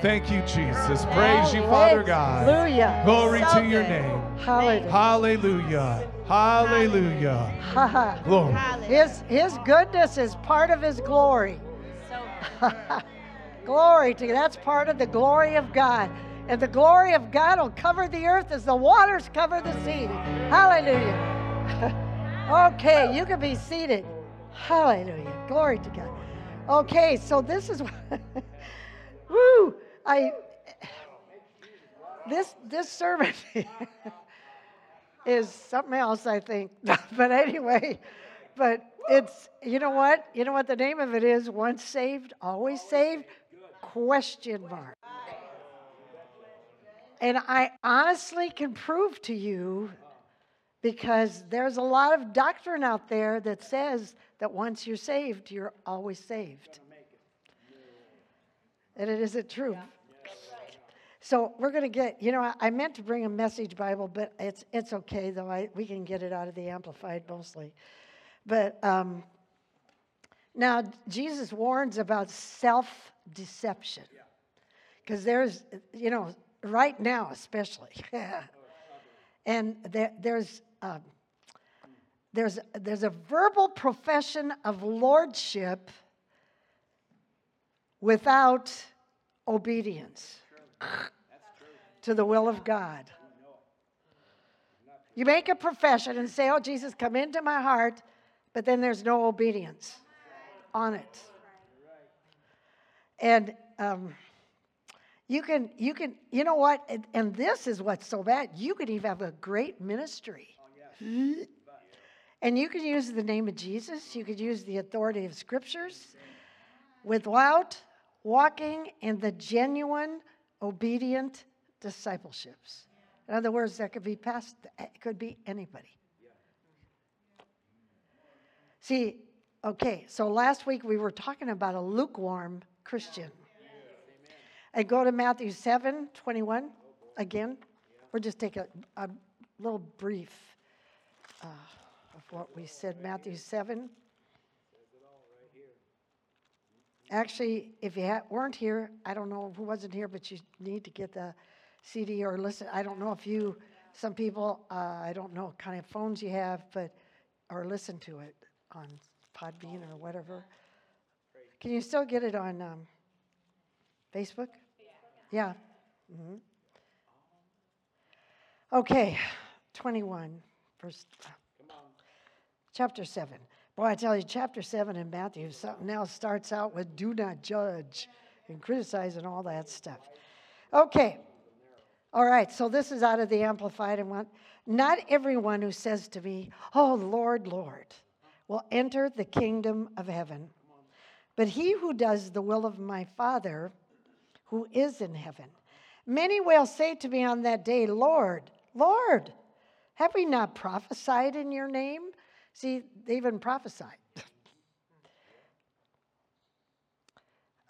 Thank you, Jesus. Praise you, Father God. Hallelujah. Glory to your name. Hallelujah. Hallelujah. Hallelujah. Ha, ha. Glory. His, his goodness is part of his glory. So glory to God. that's part of the glory of God. And the glory of God will cover the earth as the waters cover the sea. Hallelujah. okay, you can be seated. Hallelujah. Glory to God. Okay, so this is woo. I this this sermon is something else, I think. but anyway, but it's you know what? You know what the name of it is? Once saved, always saved? Question mark. And I honestly can prove to you because there's a lot of doctrine out there that says that once you're saved, you're always saved. And it isn't true. So we're going to get, you know, I, I meant to bring a message Bible, but it's it's okay though. I we can get it out of the amplified mostly. But um, now Jesus warns about self-deception. Because there's, you know, right now especially, and there, there's um, there's there's a verbal profession of lordship without obedience to the will of God. You make a profession and say, Oh, Jesus, come into my heart, but then there's no obedience on it. And um, you can, you can, you know what? And, and this is what's so bad. You could even have a great ministry. And you could use the name of Jesus, you could use the authority of scriptures without walking in the genuine, obedient discipleships. In other words, that could be past, it could be anybody. See, okay, so last week we were talking about a lukewarm Christian. I go to Matthew 7 21 again. We'll just take a, a little brief uh, of what we said. Matthew 7. Actually, if you ha- weren't here, I don't know who wasn't here, but you need to get the CD or listen. I don't know if you, some people, uh, I don't know what kind of phones you have, but or listen to it on Podbean or whatever. Can you still get it on um, Facebook? Yeah. hmm Okay, 21, verse, chapter 7. Boy, I tell you, chapter 7 in Matthew, something else starts out with do not judge and criticize and all that stuff. Okay, all right, so this is out of the Amplified and one. Not everyone who says to me, Oh, Lord, Lord, will enter the kingdom of heaven, but he who does the will of my Father who is in heaven. Many will say to me on that day, Lord, Lord, have we not prophesied in your name? See, they even prophesied.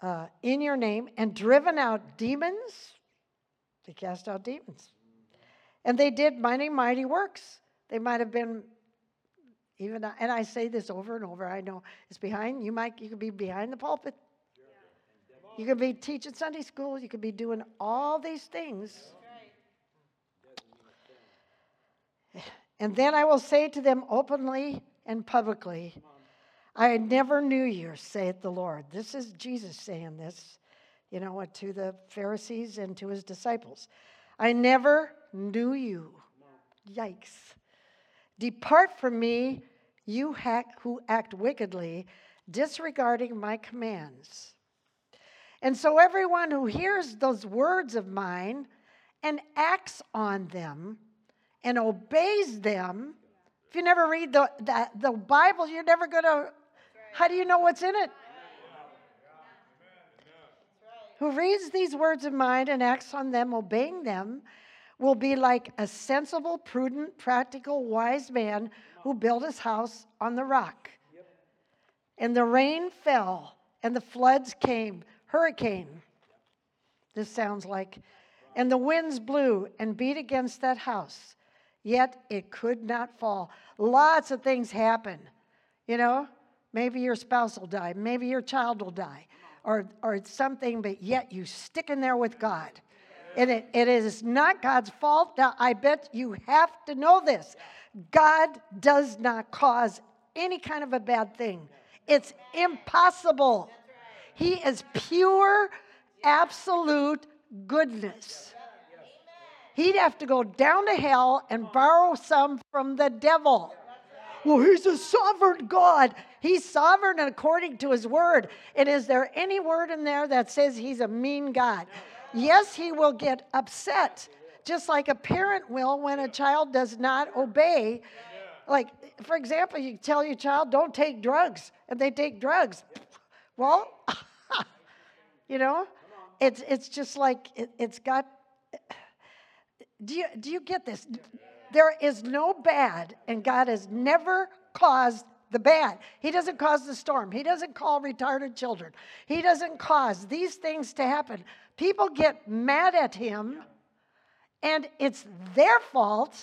Uh, in your name and driven out demons. They cast out demons. And they did mighty, mighty works. They might have been even, and I say this over and over. I know it's behind, you might, you could be behind the pulpit. You could be teaching Sunday school. You could be doing all these things. And then I will say to them openly and publicly, I never knew you, saith the Lord. This is Jesus saying this, you know, to the Pharisees and to his disciples. I never knew you. Yikes. Depart from me, you who act wickedly, disregarding my commands. And so everyone who hears those words of mine and acts on them and obeys them, if you never read the, the, the Bible, you're never going to, how do you know what's in it? Who reads these words of mine and acts on them, obeying them, will be like a sensible, prudent, practical, wise man who built his house on the rock. And the rain fell, and the floods came, hurricane. This sounds like, and the winds blew and beat against that house, yet it could not fall. Lots of things happen. You know, maybe your spouse will die, maybe your child will die. Or, or something, but yet you stick in there with God. And it, it is not God's fault. Now, I bet you have to know this. God does not cause any kind of a bad thing, it's impossible. He is pure, absolute goodness. He'd have to go down to hell and borrow some from the devil. Well, he's a sovereign God. He's sovereign according to his word. And is there any word in there that says he's a mean God? Yes, he will get upset, just like a parent will when a child does not obey. Like, for example, you tell your child, don't take drugs, and they take drugs. Well, you know, it's, it's just like it, it's got. Do you, do you get this? There is no bad, and God has never caused the bad. He doesn't cause the storm. He doesn't call retarded children. He doesn't cause these things to happen. People get mad at him, and it's their fault,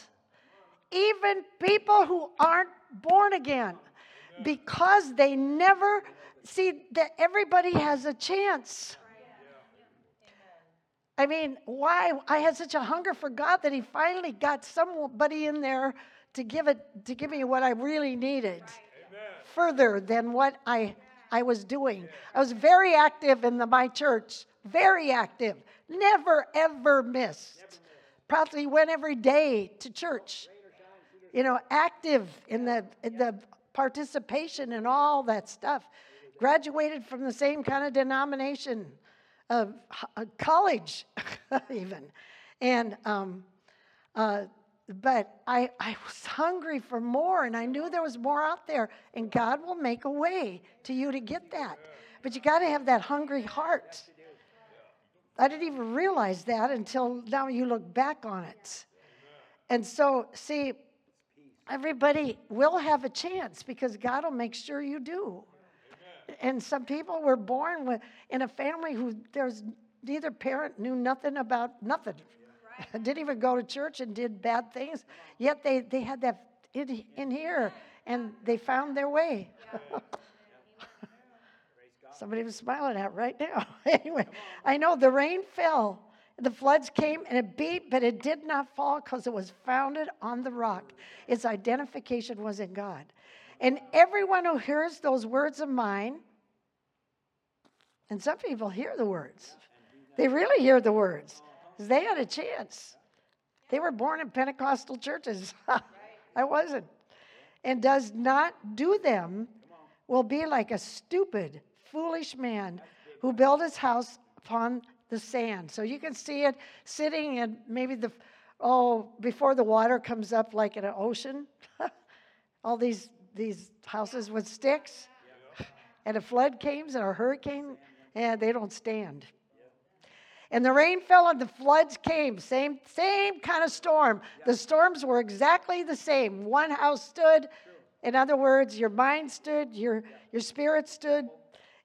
even people who aren't born again, because they never see that everybody has a chance. I mean, why? I had such a hunger for God that He finally got somebody in there to give it to give me what I really needed, further than what I I was doing. I was very active in the, my church, very active, never ever missed. Probably went every day to church. You know, active in the in the participation and all that stuff. Graduated from the same kind of denomination uh, college, even. And, um, uh, but I, I was hungry for more, and I knew there was more out there, and God will make a way to you to get that. But you got to have that hungry heart. I didn't even realize that until now you look back on it. And so, see, everybody will have a chance because God will make sure you do and some people were born with, in a family who there's neither parent knew nothing about nothing. Right. Didn't even go to church and did bad things. Yet they, they had that in, in here and they found their way. Somebody was smiling at right now. anyway, I know the rain fell, the floods came, and it beat, but it did not fall because it was founded on the rock. Its identification was in God. And everyone who hears those words of mine, and some people hear the words, they really hear the words. They had a chance. They were born in Pentecostal churches. I wasn't. And does not do them will be like a stupid, foolish man who built his house upon the sand. So you can see it sitting and maybe the oh before the water comes up like in an ocean. All these these houses with sticks, and a flood came and a hurricane, and they don't stand. And the rain fell and the floods came. Same, same kind of storm. The storms were exactly the same. One house stood. In other words, your mind stood, your, your spirit stood,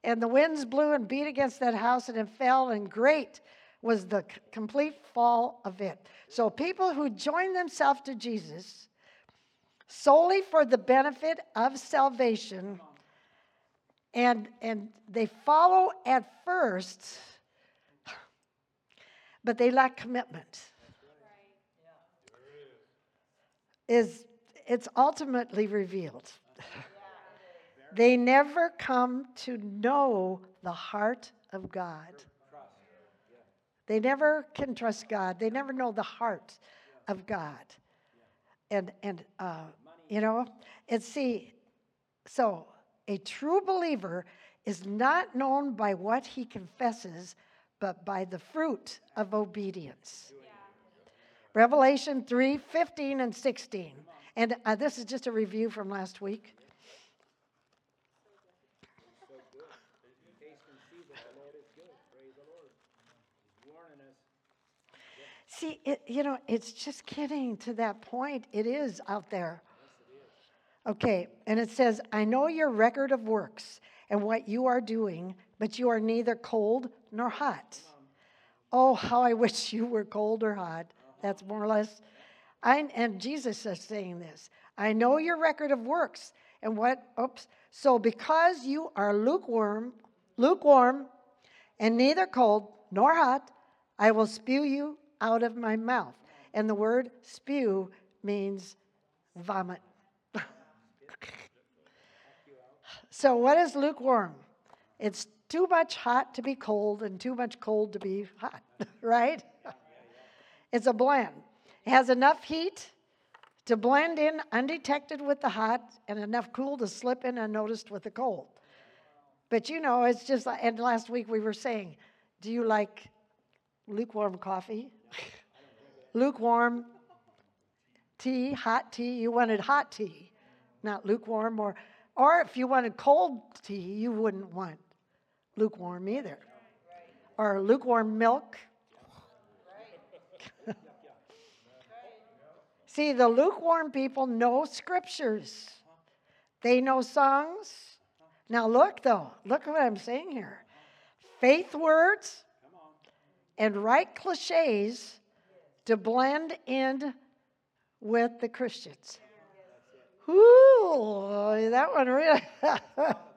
and the winds blew and beat against that house and it fell, and great was the c- complete fall of it. So people who join themselves to Jesus solely for the benefit of salvation. And, and they follow at first, but they lack commitment. Is it's ultimately revealed. They never come to know the heart of God. They never can trust God. They never know the heart of God. And, and uh, you know? And see, so a true believer is not known by what he confesses, but by the fruit of obedience. Yeah. Revelation 3 15 and 16. And uh, this is just a review from last week. See, it, you know, it's just getting to that point. It is out there. Okay, and it says, I know your record of works and what you are doing, but you are neither cold nor hot. Oh, how I wish you were cold or hot. That's more or less. I, and Jesus is saying this I know your record of works and what, oops. So because you are lukewarm, lukewarm, and neither cold nor hot, I will spew you out of my mouth. And the word spew means vomit. so, what is lukewarm? It's too much hot to be cold and too much cold to be hot, right? It's a blend. It has enough heat to blend in undetected with the hot and enough cool to slip in unnoticed with the cold. But you know, it's just and last week we were saying, do you like lukewarm coffee? lukewarm tea, hot tea. You wanted hot tea, not lukewarm. Or, or if you wanted cold tea, you wouldn't want lukewarm either. Or lukewarm milk. See, the lukewarm people know scriptures, they know songs. Now, look though, look at what I'm saying here faith words and right cliches to blend in with the Christians. Ooh, that one really.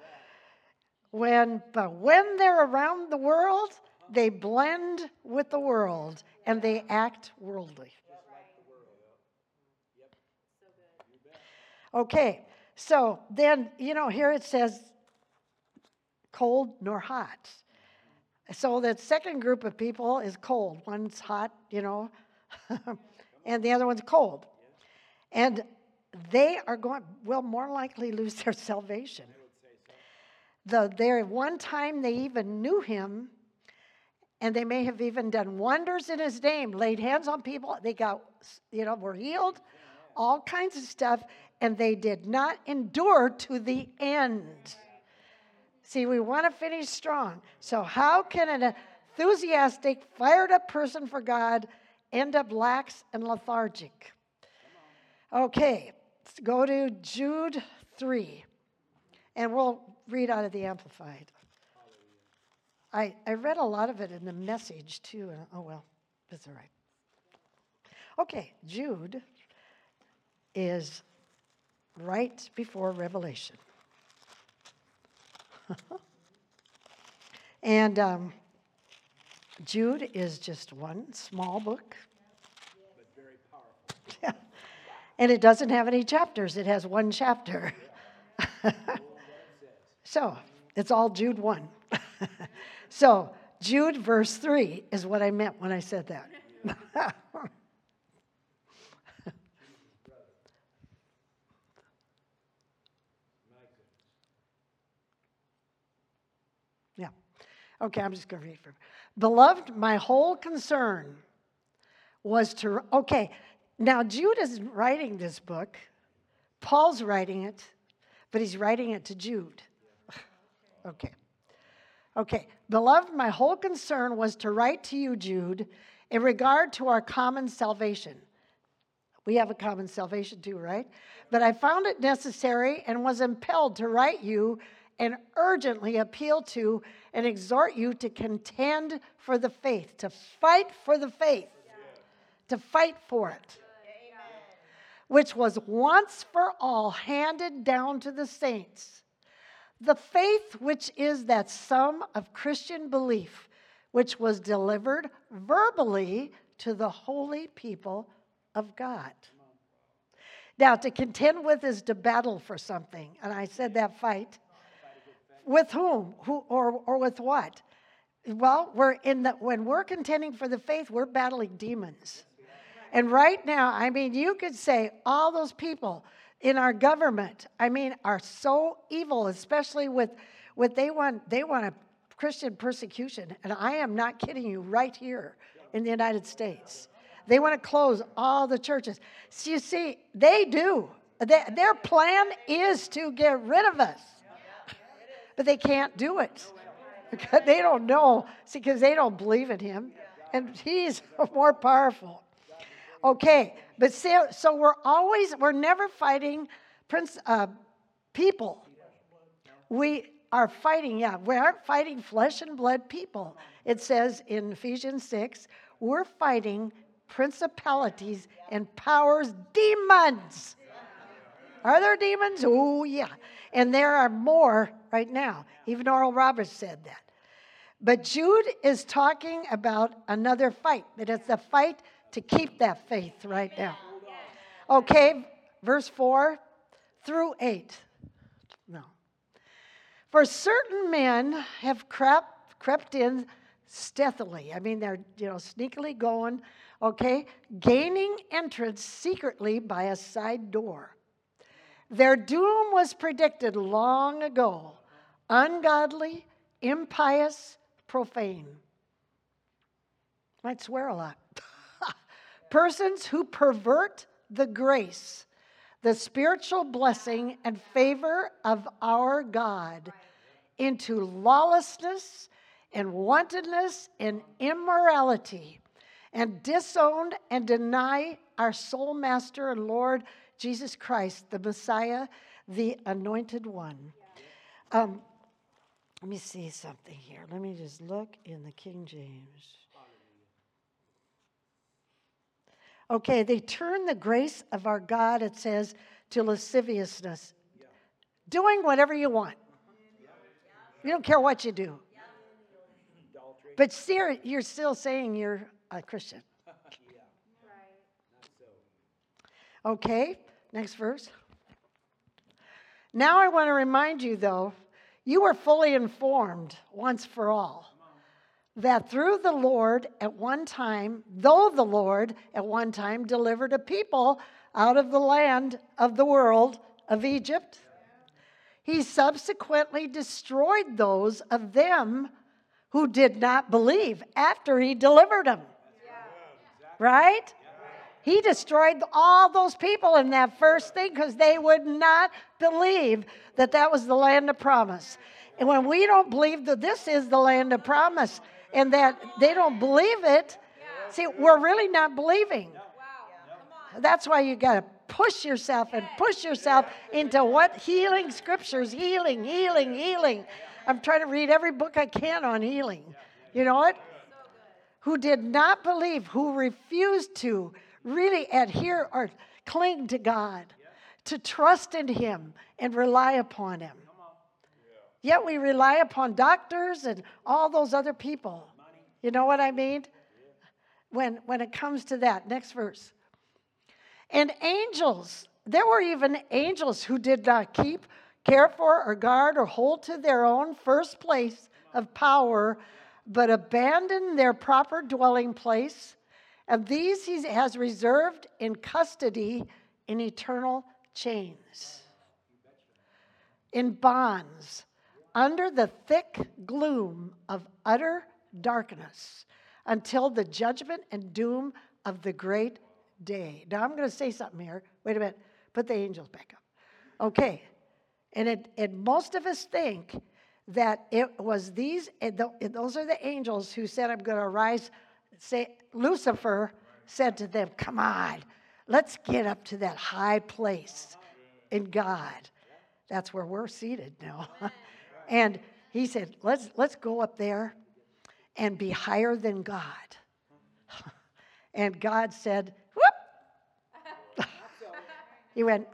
when, but when they're around the world, they blend with the world and they act worldly. Okay, so then, you know, here it says cold nor hot. So that second group of people is cold. One's hot, you know, and the other one's cold. And they are going, will more likely lose their salvation. The, there, one time they even knew him, and they may have even done wonders in his name, laid hands on people, they got, you know, were healed, all kinds of stuff, and they did not endure to the end. See, we want to finish strong. So, how can an enthusiastic, fired up person for God end up lax and lethargic? Okay, let's go to Jude 3, and we'll read out of the Amplified. I, I read a lot of it in the message too, and oh well, that's all right. Okay, Jude is right before Revelation. and um, Jude is just one small book. Yeah. And it doesn't have any chapters, it has one chapter. so it's all Jude 1. so Jude verse 3 is what I meant when I said that. yeah. Okay, I'm just going to read from. Beloved, my whole concern was to. Okay, now Jude is writing this book. Paul's writing it, but he's writing it to Jude. Okay. Okay. Beloved, my whole concern was to write to you, Jude, in regard to our common salvation. We have a common salvation too, right? But I found it necessary and was impelled to write you and urgently appeal to and exhort you to contend for the faith, to fight for the faith, to fight for it, which was once for all handed down to the saints. The faith which is that sum of Christian belief, which was delivered verbally to the holy people of God. Now, to contend with is to battle for something. And I said that fight. With whom? Who or, or with what? Well, we're in the when we're contending for the faith, we're battling demons. And right now, I mean, you could say all those people in our government, I mean, are so evil, especially with what they want, they want a Christian persecution. And I am not kidding you, right here in the United States. They want to close all the churches. So you see, they do. They, their plan is to get rid of us. But they can't do it. Because they don't know. See, because they don't believe in him. And he's more powerful. Okay, but so, so we're always, we're never fighting prince, uh, people. We are fighting, yeah, we aren't fighting flesh and blood people. It says in Ephesians 6, we're fighting principalities and powers, demons. Are there demons? Oh, yeah. And there are more right now. Even Oral Roberts said that. But Jude is talking about another fight, that it's the fight to keep that faith right now. Okay, verse 4 through 8. No. For certain men have crept, crept in stealthily. I mean, they're, you know, sneakily going, okay, gaining entrance secretly by a side door. Their doom was predicted long ago ungodly, impious, profane. Might swear a lot. Persons who pervert the grace, the spiritual blessing and favor of our God into lawlessness and wantonness and immorality, and disown and deny our sole master and Lord Jesus Christ, the Messiah, the anointed one. Um, let me see something here. Let me just look in the King James. Okay, they turn the grace of our God, it says, to lasciviousness. Doing whatever you want. You don't care what you do. But still, you're still saying you're a Christian. Okay, next verse. Now I want to remind you, though, you were fully informed once for all that through the Lord at one time, though the Lord at one time delivered a people out of the land of the world of Egypt, he subsequently destroyed those of them who did not believe after he delivered them. Right? He destroyed all those people in that first thing because they would not believe that that was the land of promise. And when we don't believe that this is the land of promise and that they don't believe it, see, we're really not believing. That's why you got to push yourself and push yourself into what healing scriptures, healing, healing, healing. I'm trying to read every book I can on healing. You know what? Who did not believe, who refused to really adhere or cling to God, to trust in Him and rely upon Him. Yet we rely upon doctors and all those other people. You know what I mean? When, when it comes to that. Next verse. And angels, there were even angels who did not keep, care for, or guard or hold to their own first place of power, but abandoned their proper dwelling place. And these he has reserved in custody in eternal chains, in bonds, under the thick gloom of utter darkness, until the judgment and doom of the great day. Now, I'm going to say something here. Wait a minute. Put the angels back up. Okay. And, it, and most of us think that it was these, eh, eh, those are the angels who said, I'm going to rise. Say, Lucifer said to them, Come on, let's get up to that high place in God. That's where we're seated now. and he said, let's, let's go up there and be higher than God. and God said, Whoop! he went,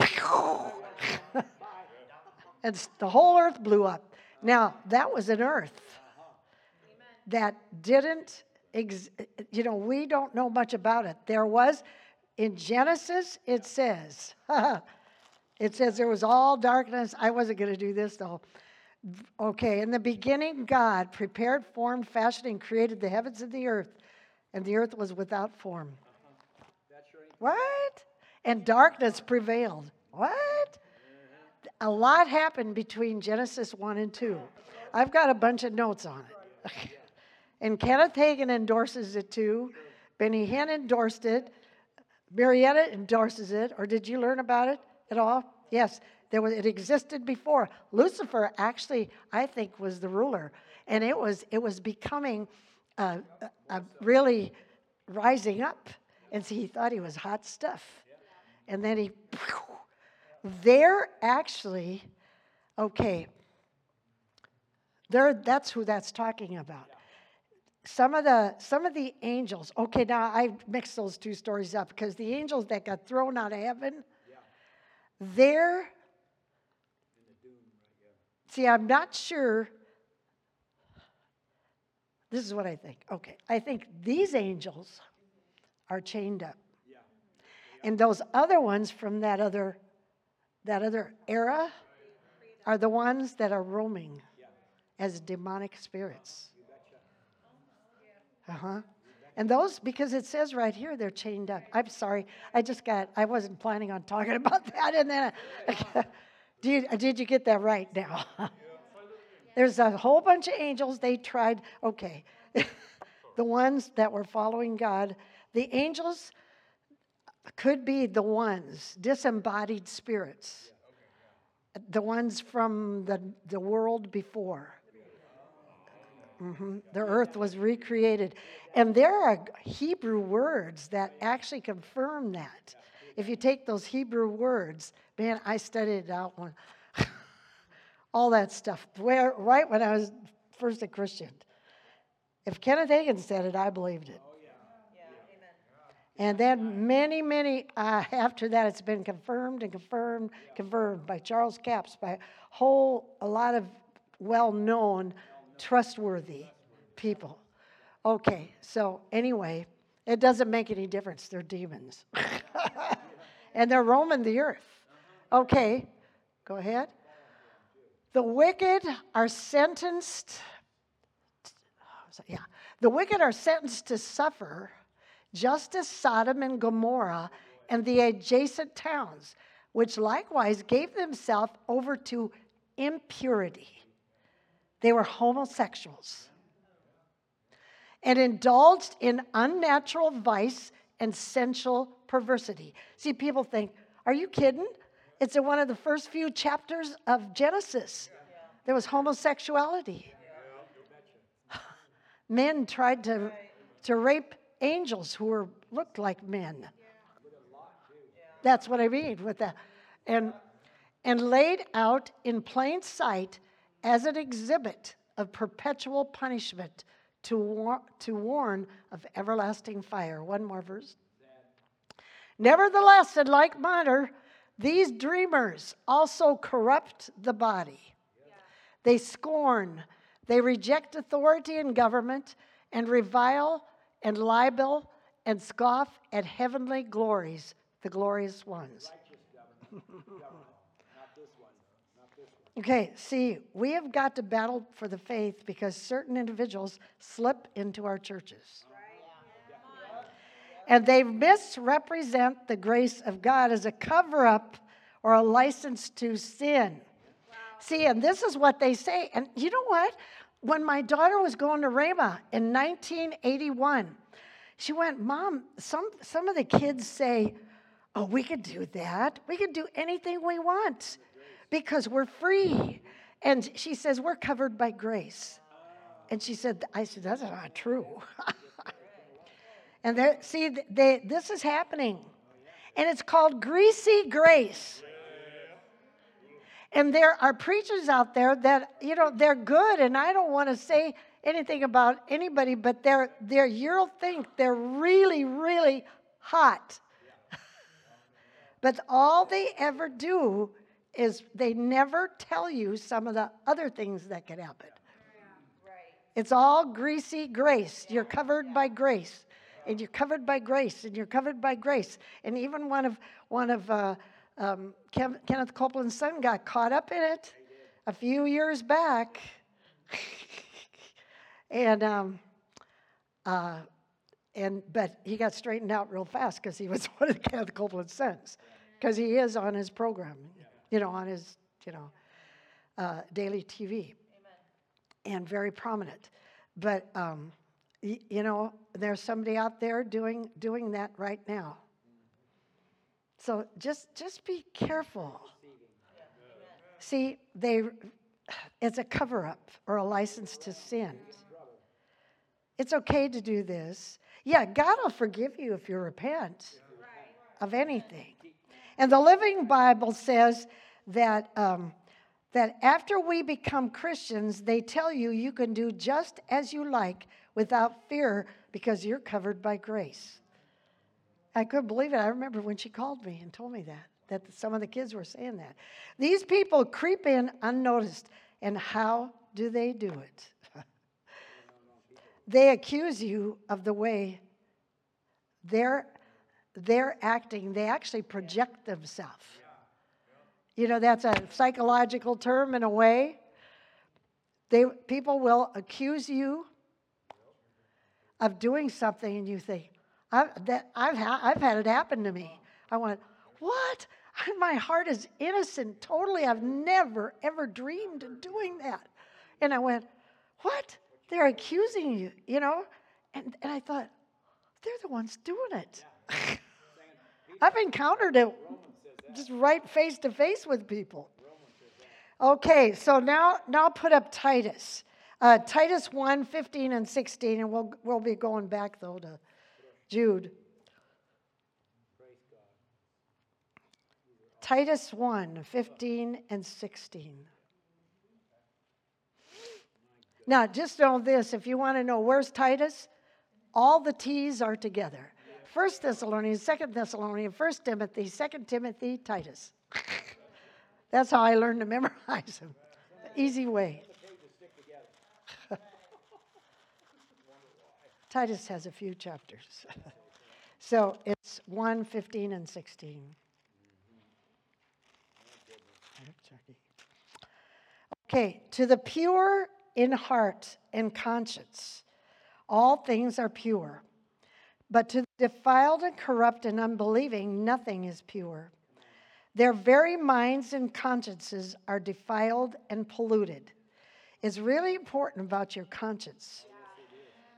and the whole earth blew up. Now, that was an earth that didn't, you know, we don't know much about it. There was, in Genesis, it says, it says there was all darkness. I wasn't going to do this though. Okay, in the beginning, God prepared, formed, fashioned, and created the heavens and the earth, and the earth was without form. What? And darkness prevailed. What? A lot happened between Genesis 1 and 2. I've got a bunch of notes on it. and Kenneth Hagin endorses it too. Benny Hinn endorsed it. Marietta endorses it. Or did you learn about it at all? Yes, there was, it existed before. Lucifer actually, I think, was the ruler. And it was, it was becoming uh, uh, really rising up. And so he thought he was hot stuff. And then he, they're actually, okay, they're, that's who that's talking about. Some of the some of the angels. Okay, now I mixed those two stories up because the angels that got thrown out of heaven, they're See, I'm not sure this is what I think. Okay, I think these angels are chained up. And those other ones from that other that other era are the ones that are roaming as demonic spirits. Uh-huh. And those, because it says right here, they're chained up. I'm sorry, I just got, I wasn't planning on talking about that. And then, I, did, did you get that right now? There's a whole bunch of angels. They tried, okay, the ones that were following God. The angels could be the ones, disembodied spirits, the ones from the, the world before. Hmm The earth was recreated. And there are Hebrew words that actually confirm that. If you take those Hebrew words, man, I studied it out one. All that stuff, where, right when I was first a Christian. If Kenneth Hagin said it, I believed it. And then many, many uh, after that, it's been confirmed and confirmed, confirmed by Charles Capps, by a whole a lot of well-known, trustworthy people. Okay, so anyway, it doesn't make any difference. They're demons, and they're roaming the earth. Okay, go ahead. The wicked are sentenced. Yeah, the wicked are sentenced to suffer just as Sodom and Gomorrah and the adjacent towns, which likewise gave themselves over to impurity. They were homosexuals and indulged in unnatural vice and sensual perversity. See, people think, are you kidding? It's in one of the first few chapters of Genesis. There was homosexuality. Men tried to, to rape angels who were looked like men. That's what I mean with that. And and laid out in plain sight as an exhibit of perpetual punishment to, war- to warn of everlasting fire. One more verse. Nevertheless, in like manner, these dreamers also corrupt the body. They scorn, they reject authority and government, and revile and libel and scoff at heavenly glories, the glorious ones. Okay, see, we have got to battle for the faith because certain individuals slip into our churches. And they misrepresent the grace of God as a cover up or a license to sin. See, and this is what they say. And you know what? When my daughter was going to Rhema in 1981, she went, Mom, some, some of the kids say, Oh, we could do that. We could do anything we want because we're free. And she says, We're covered by grace. And she said, I said, That's not true. and there, see, they, this is happening. And it's called greasy grace. And there are preachers out there that, you know, they're good, and I don't want to say anything about anybody, but they're, they're you'll think they're really, really hot. but all they ever do is they never tell you some of the other things that could happen. It's all greasy grace. You're covered by grace, and you're covered by grace, and you're covered by grace. And even one of one of uh, um, Ken- Kenneth Copeland's son got caught up in it a few years back, and um, uh, and but he got straightened out real fast because he was one of Kenneth Copeland's sons, because he is on his program, you know, on his you know uh, daily TV, and very prominent. But um, y- you know, there's somebody out there doing doing that right now. So just just be careful. See, they it's a cover up or a license to sin. It's okay to do this. Yeah, God will forgive you if you repent of anything. And the Living Bible says that um, that after we become Christians, they tell you you can do just as you like without fear because you're covered by grace. I couldn't believe it. I remember when she called me and told me that, that some of the kids were saying that. These people creep in unnoticed, and how do they do it? they accuse you of the way they're they're acting. They actually project themselves. You know, that's a psychological term in a way. They people will accuse you of doing something, and you think, I've, that, I've, ha- I've had it happen to me. I went, What? My heart is innocent totally. I've never, ever dreamed of doing that. And I went, What? They're accusing you, you know? And, and I thought, They're the ones doing it. I've encountered it just right face to face with people. Okay, so now, now put up Titus. Uh, Titus 1 15 and 16, and we'll, we'll be going back though to Jude. Titus 1 15 and 16. Now, just know this if you want to know where's Titus, all the T's are together. First Thessalonians, Second Thessalonians, First Timothy, Second Timothy, Titus. That's how I learned to memorize them. Easy way. Titus has a few chapters. so it's 1, 15, and 16. Okay, to the pure in heart and conscience, all things are pure. But to defiled and corrupt and unbelieving, nothing is pure. Their very minds and consciences are defiled and polluted. It's really important about your conscience.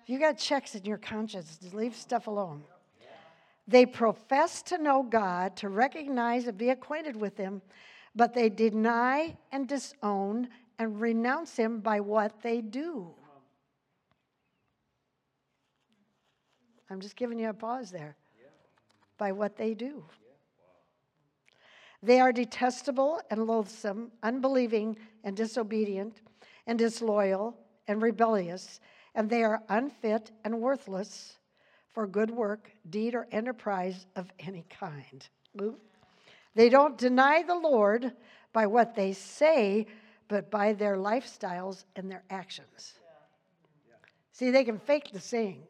If you got checks in your conscience, leave stuff alone. They profess to know God, to recognize and be acquainted with Him, but they deny and disown and renounce Him by what they do. I'm just giving you a pause there. By what they do. They are detestable and loathsome, unbelieving and disobedient, and disloyal and rebellious, and they are unfit and worthless for good work, deed, or enterprise of any kind. They don't deny the Lord by what they say, but by their lifestyles and their actions. See, they can fake the saying.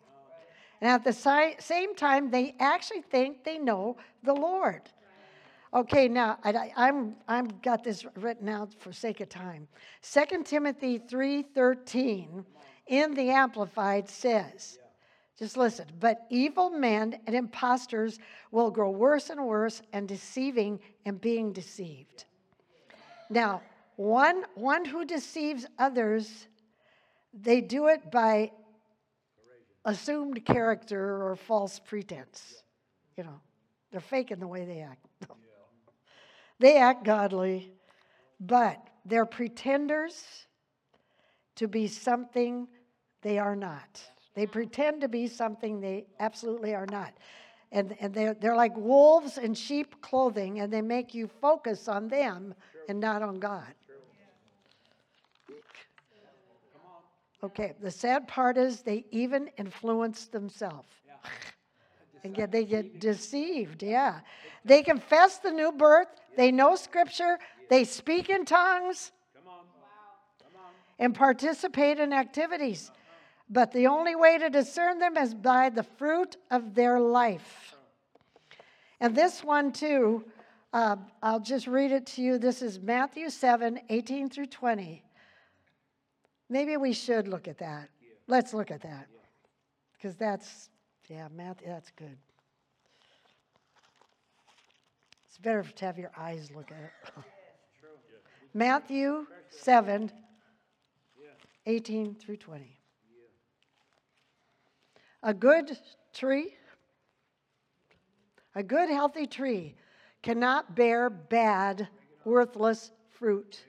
And at the si- same time, they actually think they know the Lord. Okay, now I, I'm I'm got this written out for sake of time. 2 Timothy 3:13 in the Amplified says, just listen, but evil men and impostors will grow worse and worse and deceiving and being deceived. Now, one, one who deceives others, they do it by assumed character or false pretense. You know, they're faking the way they act. they act godly, but they're pretenders to be something they are not. They pretend to be something they absolutely are not. And, and they're, they're like wolves in sheep clothing, and they make you focus on them and not on God. Okay, the sad part is they even influence themselves. and get, they get deceived, yeah. They confess the new birth, they know scripture, they speak in tongues, and participate in activities. But the only way to discern them is by the fruit of their life. And this one, too, uh, I'll just read it to you. This is Matthew 7 18 through 20. Maybe we should look at that. Let's look at that. Because that's, yeah, Matthew, that's good. It's better to have your eyes look at it. Matthew 7 18 through 20. A good tree, a good healthy tree cannot bear bad, worthless fruit,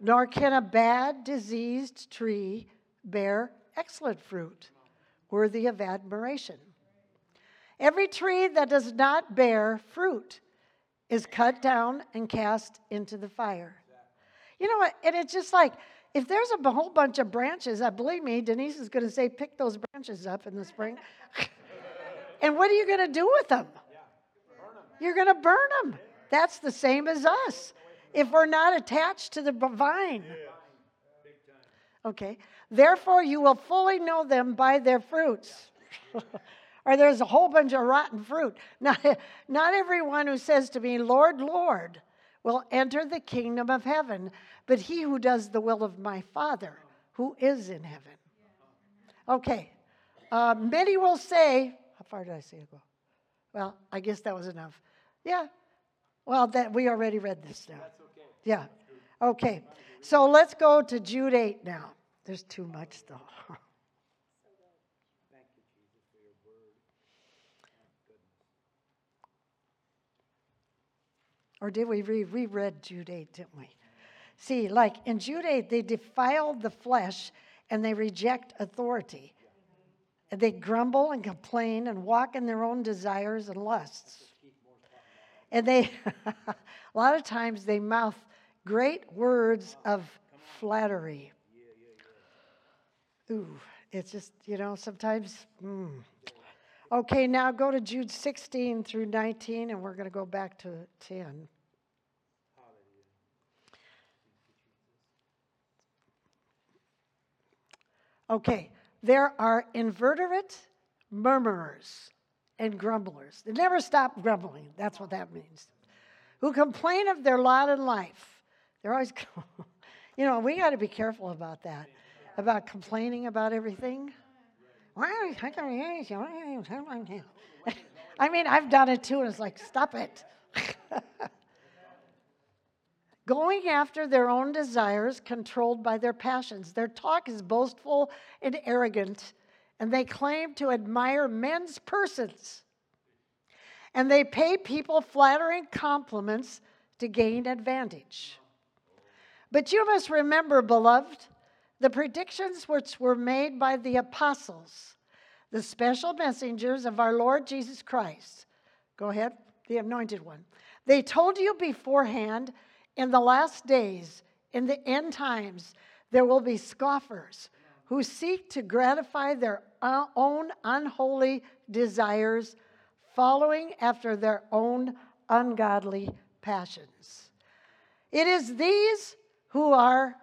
nor can a bad, diseased tree bear excellent fruit, worthy of admiration. Every tree that does not bear fruit is cut down and cast into the fire. You know what? And it's just like, if there's a whole bunch of branches, I believe me, Denise is going to say, pick those branches up in the spring. and what are you going to do with them? You're going to burn them. That's the same as us. If we're not attached to the vine. Okay. Therefore, you will fully know them by their fruits. or there's a whole bunch of rotten fruit. Not, not everyone who says to me, Lord, Lord, will enter the kingdom of heaven, but he who does the will of my Father who is in heaven. Okay. Uh, many will say, how far did I say go? Well, I guess that was enough. Yeah. Well, that we already read this now. Yeah. Okay. So let's go to Jude 8 now. There's too much though. Or did we read? We read Jude 8, didn't we? See, like in Jude 8, they defile the flesh and they reject authority. They grumble and complain and walk in their own desires and lusts. And they, a lot of times, they mouth great words of flattery. Ooh, it's just, you know, sometimes. Mm. Okay, now go to Jude 16 through 19, and we're going to go back to 10. Okay, there are invertebrate murmurers and grumblers. They never stop grumbling. That's what that means. Who complain of their lot in life. They're always, you know, we got to be careful about that, about complaining about everything. I mean, I've done it too, and it's like, stop it. Going after their own desires, controlled by their passions. Their talk is boastful and arrogant, and they claim to admire men's persons. And they pay people flattering compliments to gain advantage. But you must remember, beloved, the predictions which were made by the apostles, the special messengers of our Lord Jesus Christ. Go ahead, the anointed one. They told you beforehand in the last days, in the end times, there will be scoffers who seek to gratify their own unholy desires, following after their own ungodly passions. It is these who are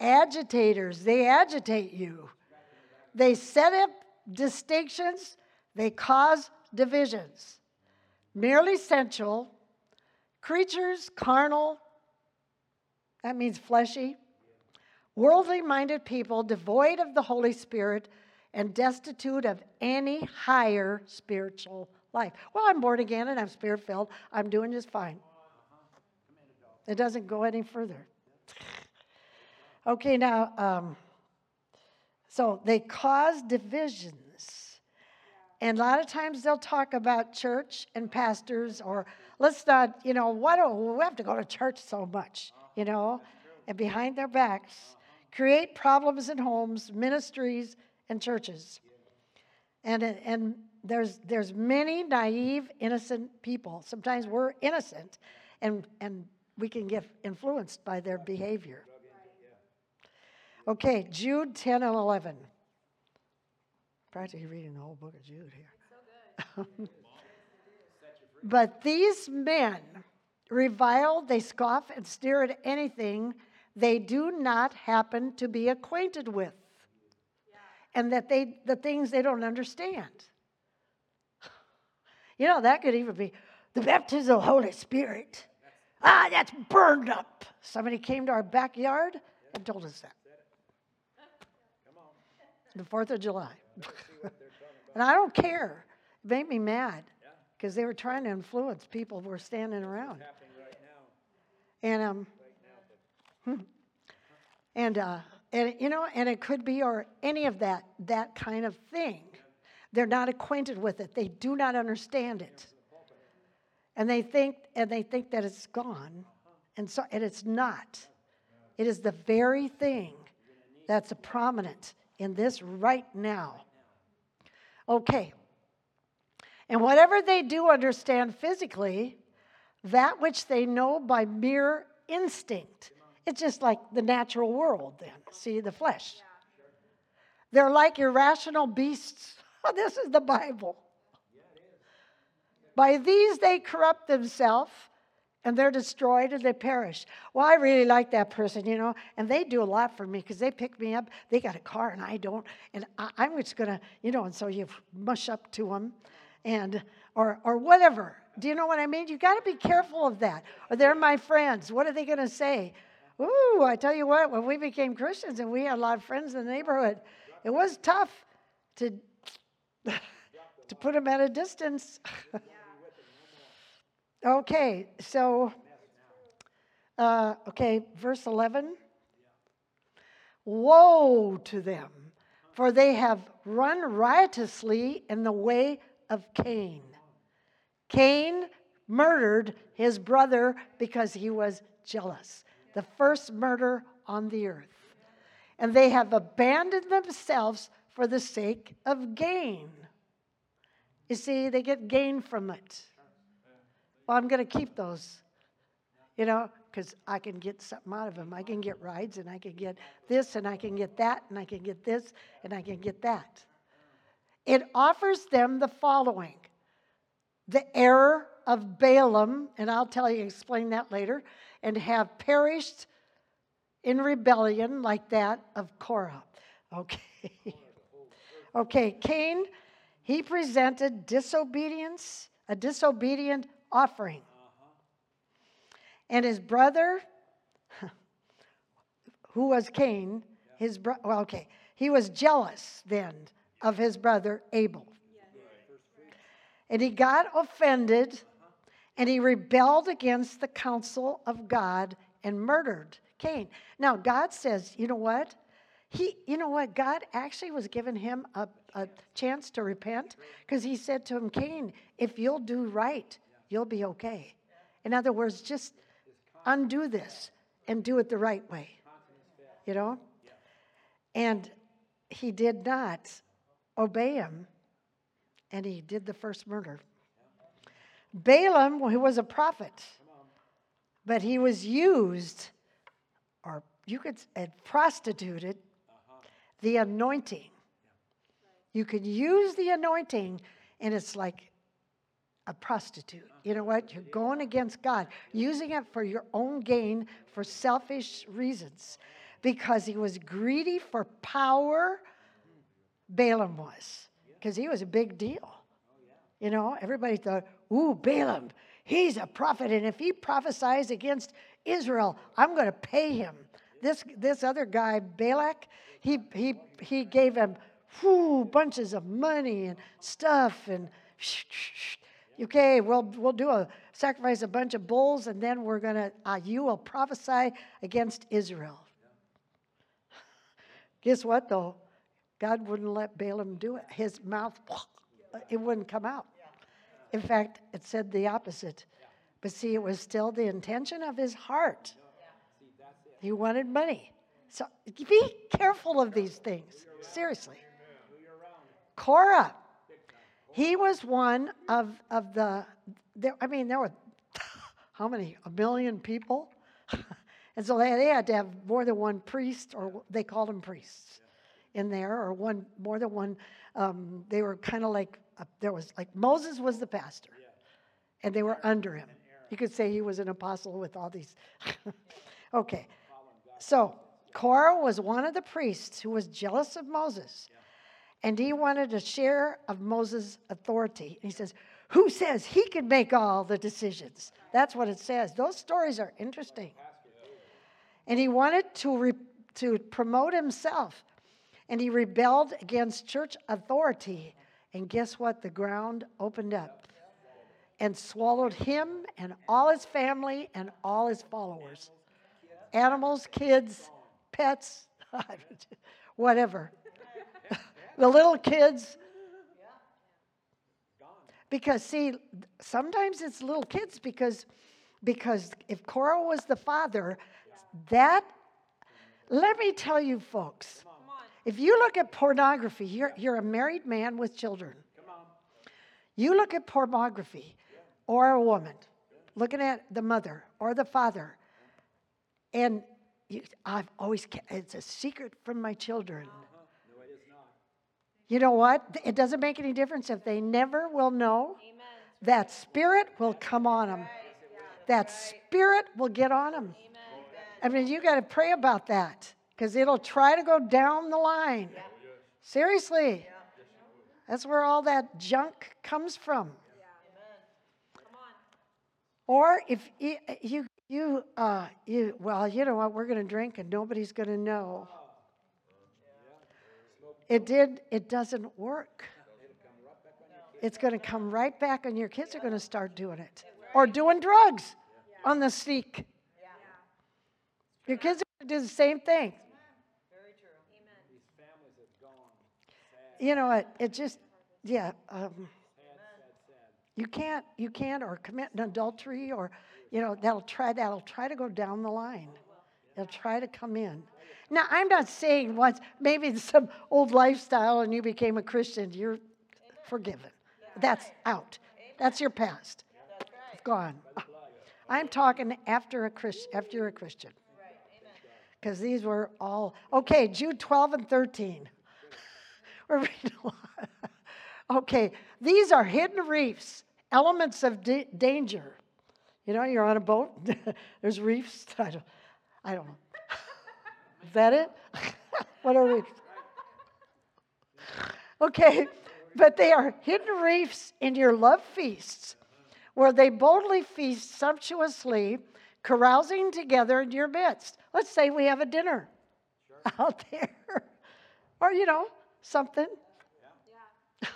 agitators. They agitate you. They set up distinctions, they cause divisions. Merely sensual, creatures, carnal, that means fleshy, worldly minded people devoid of the Holy Spirit and destitute of any higher spiritual life. Well, I'm born again and I'm spirit filled. I'm doing just fine. It doesn't go any further. Okay, now, um, so they cause divisions. And a lot of times they'll talk about church and pastors, or let's not, you know, why do we have to go to church so much, you know? And behind their backs, create problems in homes, ministries, and churches. And, and there's, there's many naive, innocent people. Sometimes we're innocent, and, and we can get influenced by their behavior. Okay, Jude 10 and 11. Practically reading the whole book of Jude here. but these men revile, they scoff, and stare at anything they do not happen to be acquainted with. And that they the things they don't understand. You know, that could even be the baptism of the Holy Spirit. Ah, that's burned up. Somebody came to our backyard and told us that the 4th of July. and I don't care. It made me mad because they were trying to influence people who were standing around. And um, hmm. and uh, and you know, and it could be or any of that that kind of thing. They're not acquainted with it. They do not understand it, and they think and they think that it's gone, and so and it's not. It is the very thing that's prominent in this right now. Okay. And whatever they do understand physically, that which they know by mere instinct. It's just like the natural world, then. See, the flesh. They're like irrational beasts. this is the Bible. By these they corrupt themselves, and they're destroyed and they perish. Well, I really like that person, you know, and they do a lot for me because they pick me up. They got a car and I don't, and I, I'm just gonna, you know, and so you mush up to them, and or or whatever. Do you know what I mean? You got to be careful of that. Or they're my friends. What are they gonna say? Ooh, I tell you what, when we became Christians and we had a lot of friends in the neighborhood, it was tough to to put them at a distance. okay, so uh, okay, verse 11. Woe to them, for they have run riotously in the way of Cain. Cain murdered his brother because he was jealous. The first murder on the earth. And they have abandoned themselves for the sake of gain. You see, they get gain from it. Well, I'm going to keep those, you know, because I can get something out of them. I can get rides and I can get this and I can get that and I can get this and I can get that. It offers them the following the error of Balaam, and I'll tell you, explain that later, and have perished in rebellion like that of Korah. Okay. okay, Cain, he presented disobedience, a disobedient offering. Uh-huh. And his brother, who was Cain, his bro- well, okay, he was jealous then of his brother Abel. And he got offended uh-huh. and he rebelled against the counsel of God and murdered Cain. Now, God says, you know what? He, you know what? God actually was giving him a, a chance to repent because he said to him, Cain, if you'll do right, you'll be okay. In other words, just undo this and do it the right way. You know? And he did not obey him, and he did the first murder. Balaam, who was a prophet, but he was used, or you could say prostituted, the anointing. You could use the anointing, and it's like a prostitute. You know what? You're going against God, using it for your own gain, for selfish reasons. Because he was greedy for power, Balaam was, because he was a big deal. You know, everybody thought, ooh, Balaam, he's a prophet, and if he prophesies against Israel, I'm going to pay him. This, this other guy, Balak, he, he, he gave him whew, bunches of money and stuff, and. Okay, we'll, we'll do a sacrifice a bunch of bulls, and then we're going to, uh, you will prophesy against Israel. Guess what, though? God wouldn't let Balaam do it. His mouth, it wouldn't come out. In fact, it said the opposite. But see, it was still the intention of his heart. He wanted money. So be careful of these things. Seriously. Korah, he was one of, of the, there, I mean, there were how many? A million people? and so they, they had to have more than one priest, or they called them priests in there, or one more than one. Um, they were kind of like uh, there was like Moses was the pastor, and they were under him. You could say he was an apostle with all these. okay, so Korah was one of the priests who was jealous of Moses, and he wanted a share of Moses' authority. And he says, "Who says he can make all the decisions?" That's what it says. Those stories are interesting. And he wanted to re- to promote himself and he rebelled against church authority. And guess what? The ground opened up and swallowed him and all his family and all his followers animals, kids, pets, whatever. The little kids. Because, see, sometimes it's little kids because, because if Korah was the father, that, let me tell you, folks, if you look at pornography, you're, you're a married man with children. You look at pornography or a woman, looking at the mother or the father, and you, I've always, it's a secret from my children. You know what? It doesn't make any difference if they never will know. That spirit will come on them. that spirit will get on them. I mean, you got to pray about that because it'll try to go down the line. Seriously. That's where all that junk comes from. Or if you, you, you, uh, you, well, you know what, we're going to drink and nobody's going to know. It did, it doesn't work. It's going to come right back, and your kids are going to start doing it. Or doing drugs on the sneak. Your kids are going to do the same thing. You know, it, it just, yeah. Um, you can't, you can't, or commit an adultery, or, you know, that'll try, that'll try to go down the line. They'll try to come in. Now, I'm not saying once, maybe it's some old lifestyle and you became a Christian, you're forgiven. That's out. That's your past. It's gone. I'm talking after a Christ, after you're a Christian. Because these were all okay. Jude 12 and 13. We're reading a lot. Okay, these are hidden reefs, elements of da- danger. You know, you're on a boat. There's reefs. I don't, know. Is that it? what are reefs? Okay, but they are hidden reefs in your love feasts, where they boldly feast sumptuously, carousing together in your midst. Let's say we have a dinner out there, or you know, something.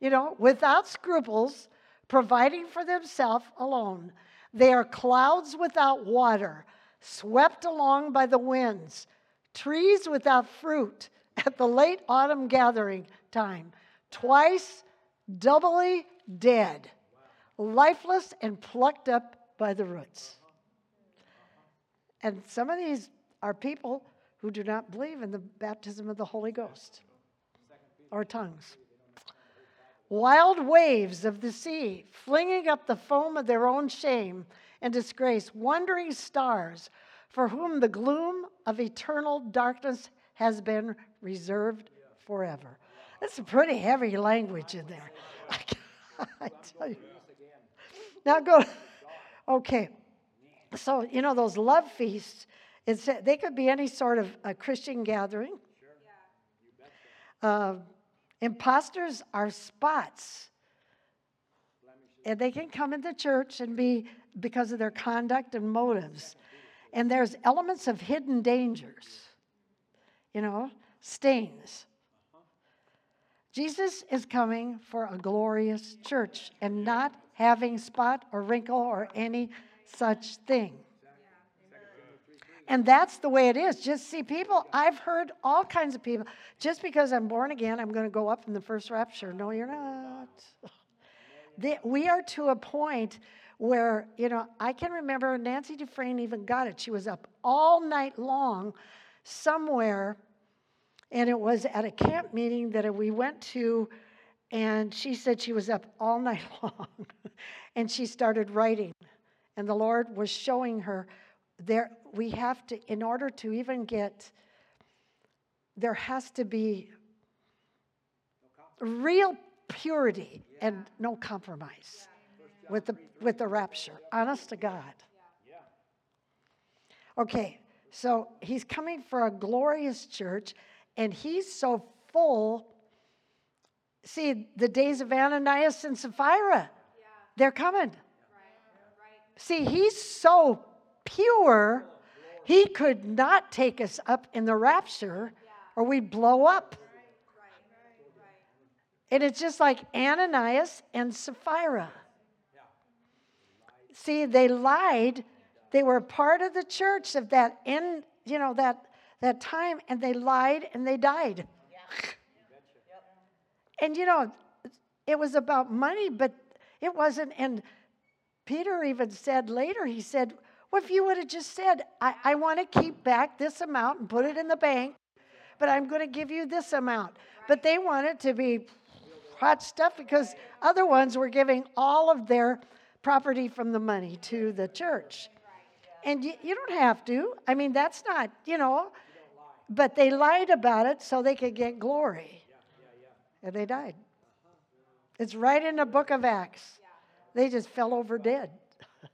you know, without scruples, providing for themselves alone. They are clouds without water, swept along by the winds, trees without fruit at the late autumn gathering time, twice doubly dead, lifeless and plucked up by the roots. And some of these are people who do not believe in the baptism of the Holy Ghost or tongues. Wild waves of the sea, flinging up the foam of their own shame and disgrace, wandering stars for whom the gloom of eternal darkness has been reserved forever. That's a pretty heavy language in there. I tell you. Now go. Okay. So, you know, those love feasts, it's, they could be any sort of a Christian gathering. Uh, imposters are spots. And they can come into church and be because of their conduct and motives. And there's elements of hidden dangers, you know, stains. Jesus is coming for a glorious church and not having spot or wrinkle or any such thing. And that's the way it is. Just see, people, I've heard all kinds of people, just because I'm born again, I'm going to go up in the first rapture. No, you're not. We are to a point where, you know, I can remember Nancy Dufresne even got it. She was up all night long somewhere, and it was at a camp meeting that we went to, and she said she was up all night long, and she started writing. And the Lord was showing her there, we have to, in order to even get, there has to be real purity and no compromise with the with the rapture. Honest to god. Okay so he's coming for a glorious church and he's so full. See the days of ananias and sapphira they're coming. See he's so pure he could not take us up in the rapture or we'd blow up. And it's just like Ananias and Sapphira. See, they lied. They were part of the church of that in, you know, that that time, and they lied and they died. and you know, it was about money, but it wasn't. And Peter even said later, he said, Well, if you would have just said, I, I want to keep back this amount and put it in the bank, but I'm going to give you this amount. But they wanted to be hot stuff because other ones were giving all of their property from the money to the church. And you, you don't have to. I mean, that's not, you know, but they lied about it so they could get glory. And they died. It's right in the book of Acts. They just fell over dead.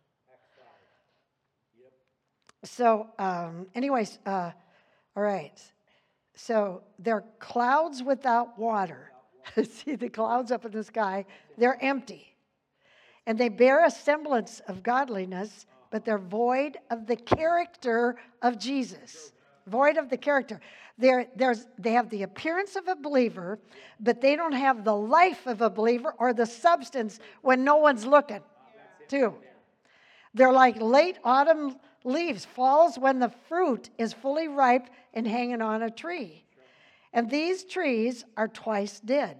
So, um, anyways, uh, all right. So they're clouds without water. See the clouds up in the sky? They're empty. And they bear a semblance of godliness, but they're void of the character of Jesus. Void of the character. They're, they have the appearance of a believer, but they don't have the life of a believer or the substance when no one's looking, too. They're like late autumn leaves, falls when the fruit is fully ripe and hanging on a tree. And these trees are twice dead.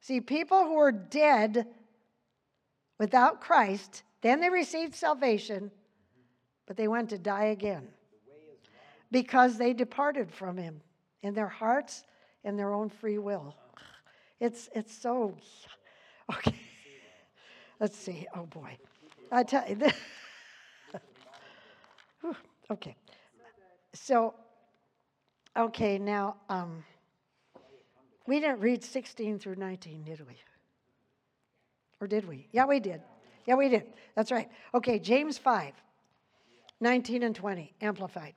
See, people who are dead without Christ, then they received salvation, but they went to die again because they departed from Him in their hearts and their own free will. It's, it's so, okay. Let's see. Oh boy. I tell you, okay. So, okay, now, um, we didn't read 16 through 19, did we? Or did we? Yeah, we did. Yeah, we did. That's right. Okay, James 5, 19 and 20, amplified.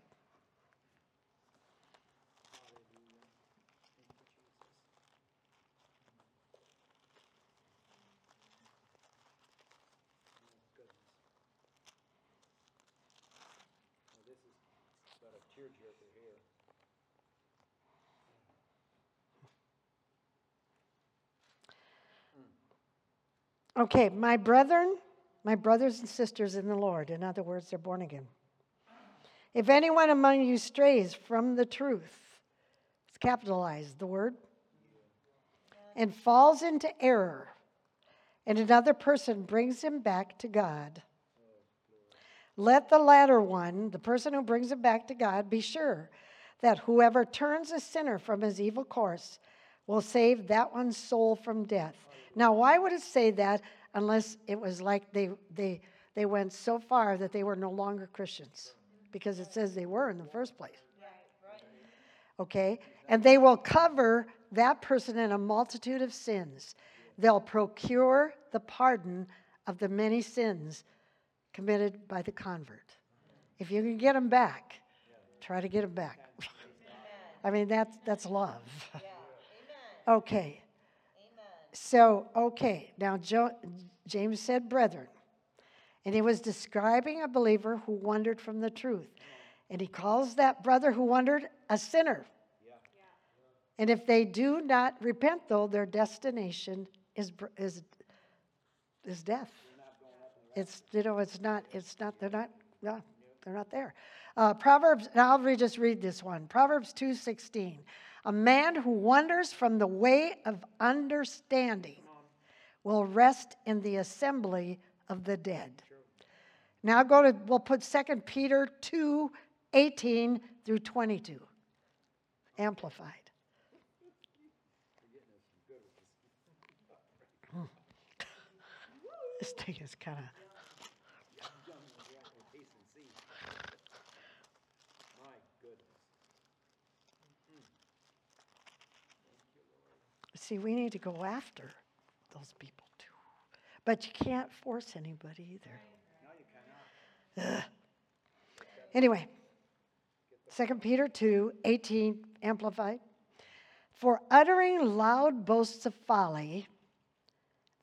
Okay, my brethren, my brothers and sisters in the Lord, in other words, they're born again. If anyone among you strays from the truth, it's capitalized, the word, and falls into error, and another person brings him back to God, let the latter one, the person who brings him back to God, be sure that whoever turns a sinner from his evil course will save that one's soul from death. Now, why would it say that unless it was like they, they, they went so far that they were no longer Christians? Because it says they were in the first place. Okay? And they will cover that person in a multitude of sins. They'll procure the pardon of the many sins committed by the convert. If you can get them back, try to get them back. I mean, that's, that's love. Okay. So, okay, now jo- James said, brethren, and he was describing a believer who wandered from the truth. And he calls that brother who wandered a sinner. And if they do not repent, though, their destination is, is, is death. It's, you know, it's not, it's not, they're not, no, they're not there. Uh, Proverbs, and I'll re- just read this one. Proverbs 2.16. A man who wanders from the way of understanding will rest in the assembly of the dead. Now go to, we'll put 2 Peter 2, 18 through 22. Amplified. This thing is kind of. See, we need to go after those people too. But you can't force anybody either. Ugh. Anyway, 2 Peter 2 18, amplified. For uttering loud boasts of folly,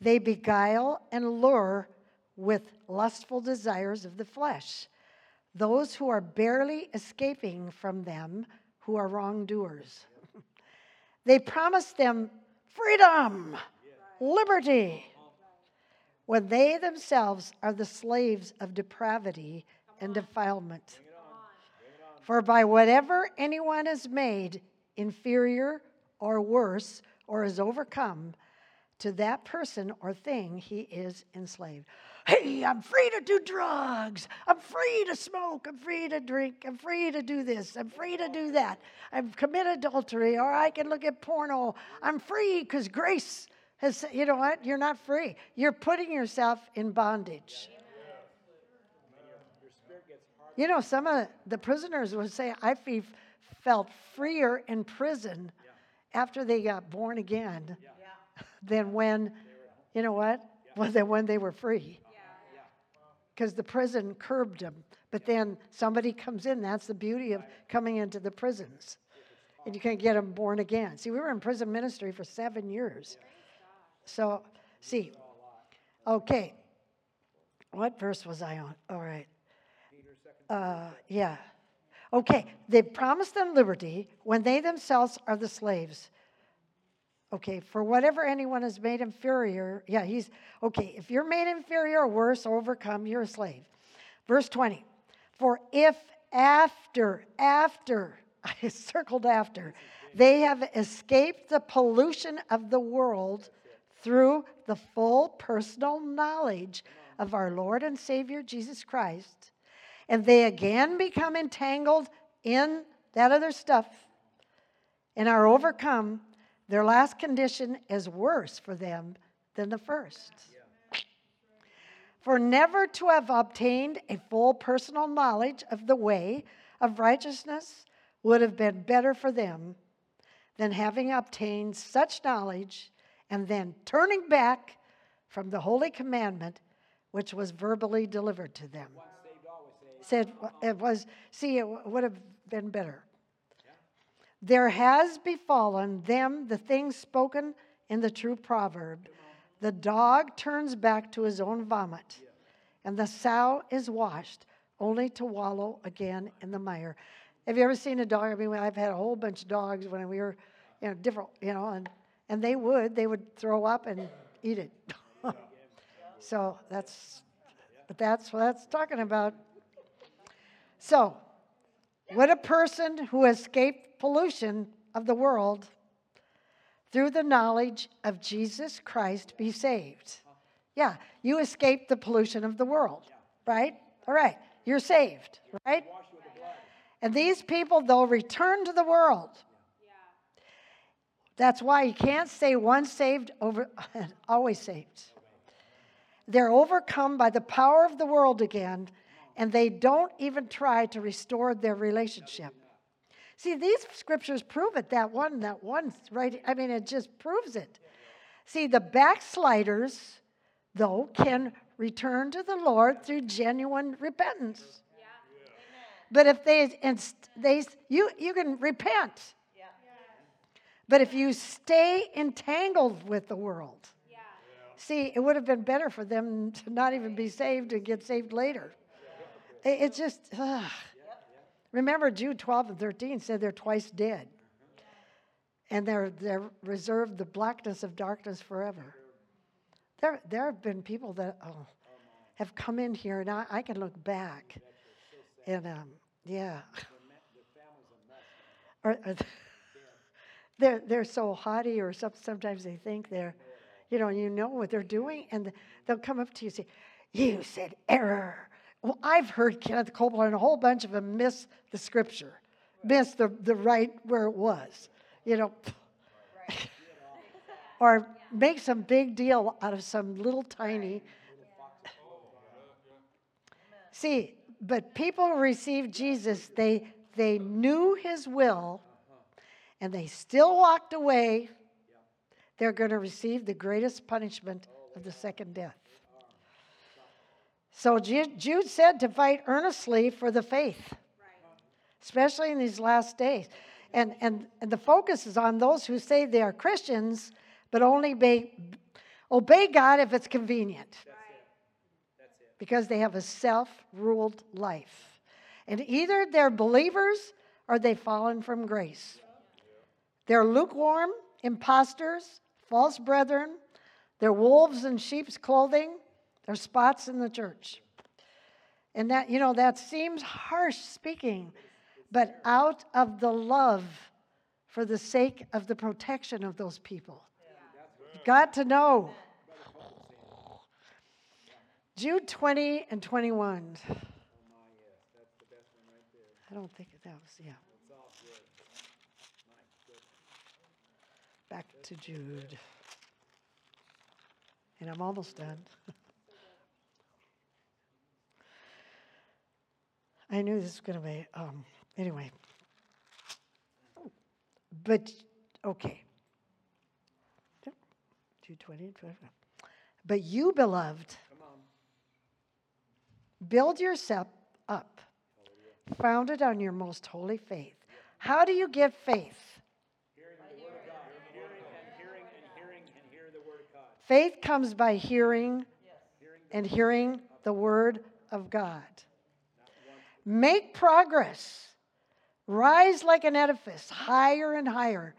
they beguile and lure with lustful desires of the flesh those who are barely escaping from them who are wrongdoers. they promise them freedom, liberty, when they themselves are the slaves of depravity and defilement. For by whatever anyone is made inferior or worse or is overcome, to that person or thing he is enslaved. Hey, I'm free to do drugs. I'm free to smoke. I'm free to drink. I'm free to do this. I'm free to do that. I've committed adultery, or I can look at porno. I'm free because grace has, said, you know what? You're not free. You're putting yourself in bondage. You know, some of the prisoners would say, I fe- felt freer in prison after they got born again than when, you know what? Well, than when they were free. Because the prison curbed them. But then somebody comes in. That's the beauty of coming into the prisons. And you can get them born again. See, we were in prison ministry for seven years. So, see, okay. What verse was I on? All right. Uh, yeah. Okay. They promised them liberty when they themselves are the slaves. Okay, for whatever anyone is made inferior, yeah, he's okay. If you're made inferior or worse overcome, you're a slave. Verse 20. For if after, after, I circled after, they have escaped the pollution of the world through the full personal knowledge of our Lord and Savior Jesus Christ, and they again become entangled in that other stuff and are overcome, their last condition is worse for them than the first. For never to have obtained a full personal knowledge of the way of righteousness would have been better for them than having obtained such knowledge and then turning back from the holy commandment which was verbally delivered to them. Said it was, see, it would have been better. There has befallen them the things spoken in the true proverb the dog turns back to his own vomit, and the sow is washed only to wallow again in the mire. Have you ever seen a dog? I mean, I've had a whole bunch of dogs when we were, you know, different, you know, and, and they would, they would throw up and eat it. so that's, but that's what that's talking about. So, would a person who escaped pollution of the world through the knowledge of Jesus Christ be saved? Yeah, you escaped the pollution of the world, right? All right, you're saved, right? And these people, they'll return to the world. That's why you can't say once saved, over, always saved. They're overcome by the power of the world again, and they don't even try to restore their relationship. See, these scriptures prove it. That one, that one, right? I mean, it just proves it. See, the backsliders, though, can return to the Lord through genuine repentance. But if they, they you, you can repent. But if you stay entangled with the world, see, it would have been better for them to not even be saved and get saved later. It, it's just, ugh. remember Jude 12 and 13 said they're twice dead. And they're, they're reserved the blackness of darkness forever. There, there have been people that oh, have come in here, and I, I can look back. And um, yeah. or they're, they're so haughty, or some, sometimes they think they're, you know, you know what they're doing, and they'll come up to you and say, You said error. Well, I've heard Kenneth Copeland and a whole bunch of them miss the scripture, miss the, the right where it was, you know, or make some big deal out of some little tiny. See, but people received Jesus, they, they knew his will uh-huh. and they still walked away, they're going to receive the greatest punishment of the second death. So Jude said to fight earnestly for the faith, especially in these last days. And, and, and the focus is on those who say they are Christians, but only obey, obey God if it's convenient. Because they have a self ruled life. And either they're believers or they've fallen from grace. They're lukewarm, impostors, false brethren. They're wolves in sheep's clothing. They're spots in the church. And that, you know, that seems harsh speaking, but out of the love for the sake of the protection of those people. Got to know. Jude 20 and 21. I don't think that was, yeah. Back to Jude. And I'm almost done. I knew this was going to be, um, anyway. But, okay. 220 But you, beloved, Build yourself up, founded on your most holy faith. How do you get faith? Faith comes by hearing and hearing the word of God. Make progress. Rise like an edifice, higher and higher,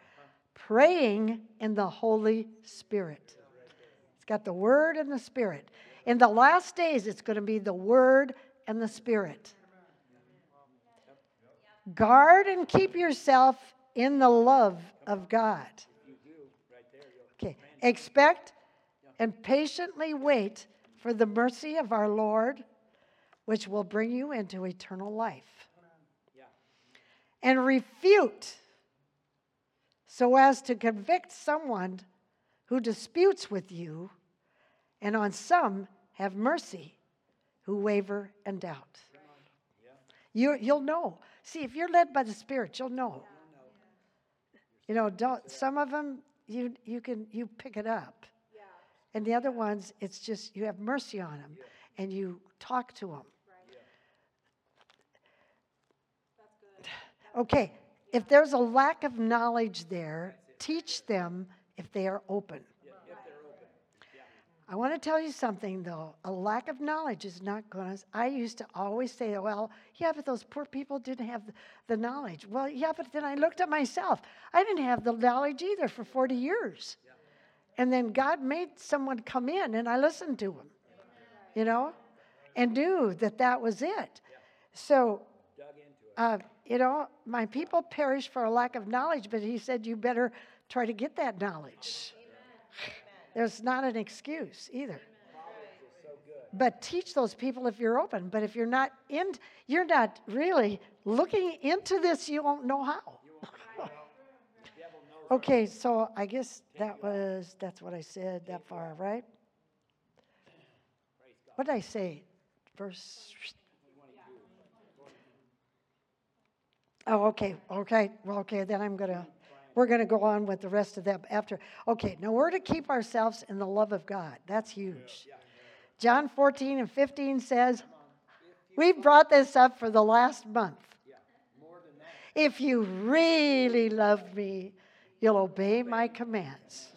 praying in the Holy Spirit. It's got the Word and the Spirit. In the last days, it's going to be the Word and the Spirit. Guard and keep yourself in the love of God. Okay. Expect and patiently wait for the mercy of our Lord, which will bring you into eternal life. And refute so as to convict someone who disputes with you, and on some have mercy who waver and doubt. You, you'll know. See, if you're led by the Spirit, you'll know. You know, don't, some of them you you can you pick it up, and the other ones it's just you have mercy on them, and you talk to them. Okay, if there's a lack of knowledge there, teach them if they are open. I want to tell you something though. A lack of knowledge is not going to. I used to always say, well, yeah, but those poor people didn't have the, knowledge. Well, yeah, but then I looked at myself. I didn't have the knowledge either for 40 years. And then God made someone come in and I listened to him, you know, and knew that that was it. So, uh, you know, my people perish for a lack of knowledge, but he said, you better try to get that knowledge. There's not an excuse either. But teach those people if you're open. But if you're not in, you're not really looking into this, you won't know how. okay, so I guess that was that's what I said that far, right? What did I say? Verse. Oh, okay, okay, well, okay. Then I'm gonna we're to go on with the rest of that after. Okay, now we're to keep ourselves in the love of God. That's huge. John 14 and 15 says, We've brought this up for the last month. If you really love me, you'll obey my commands.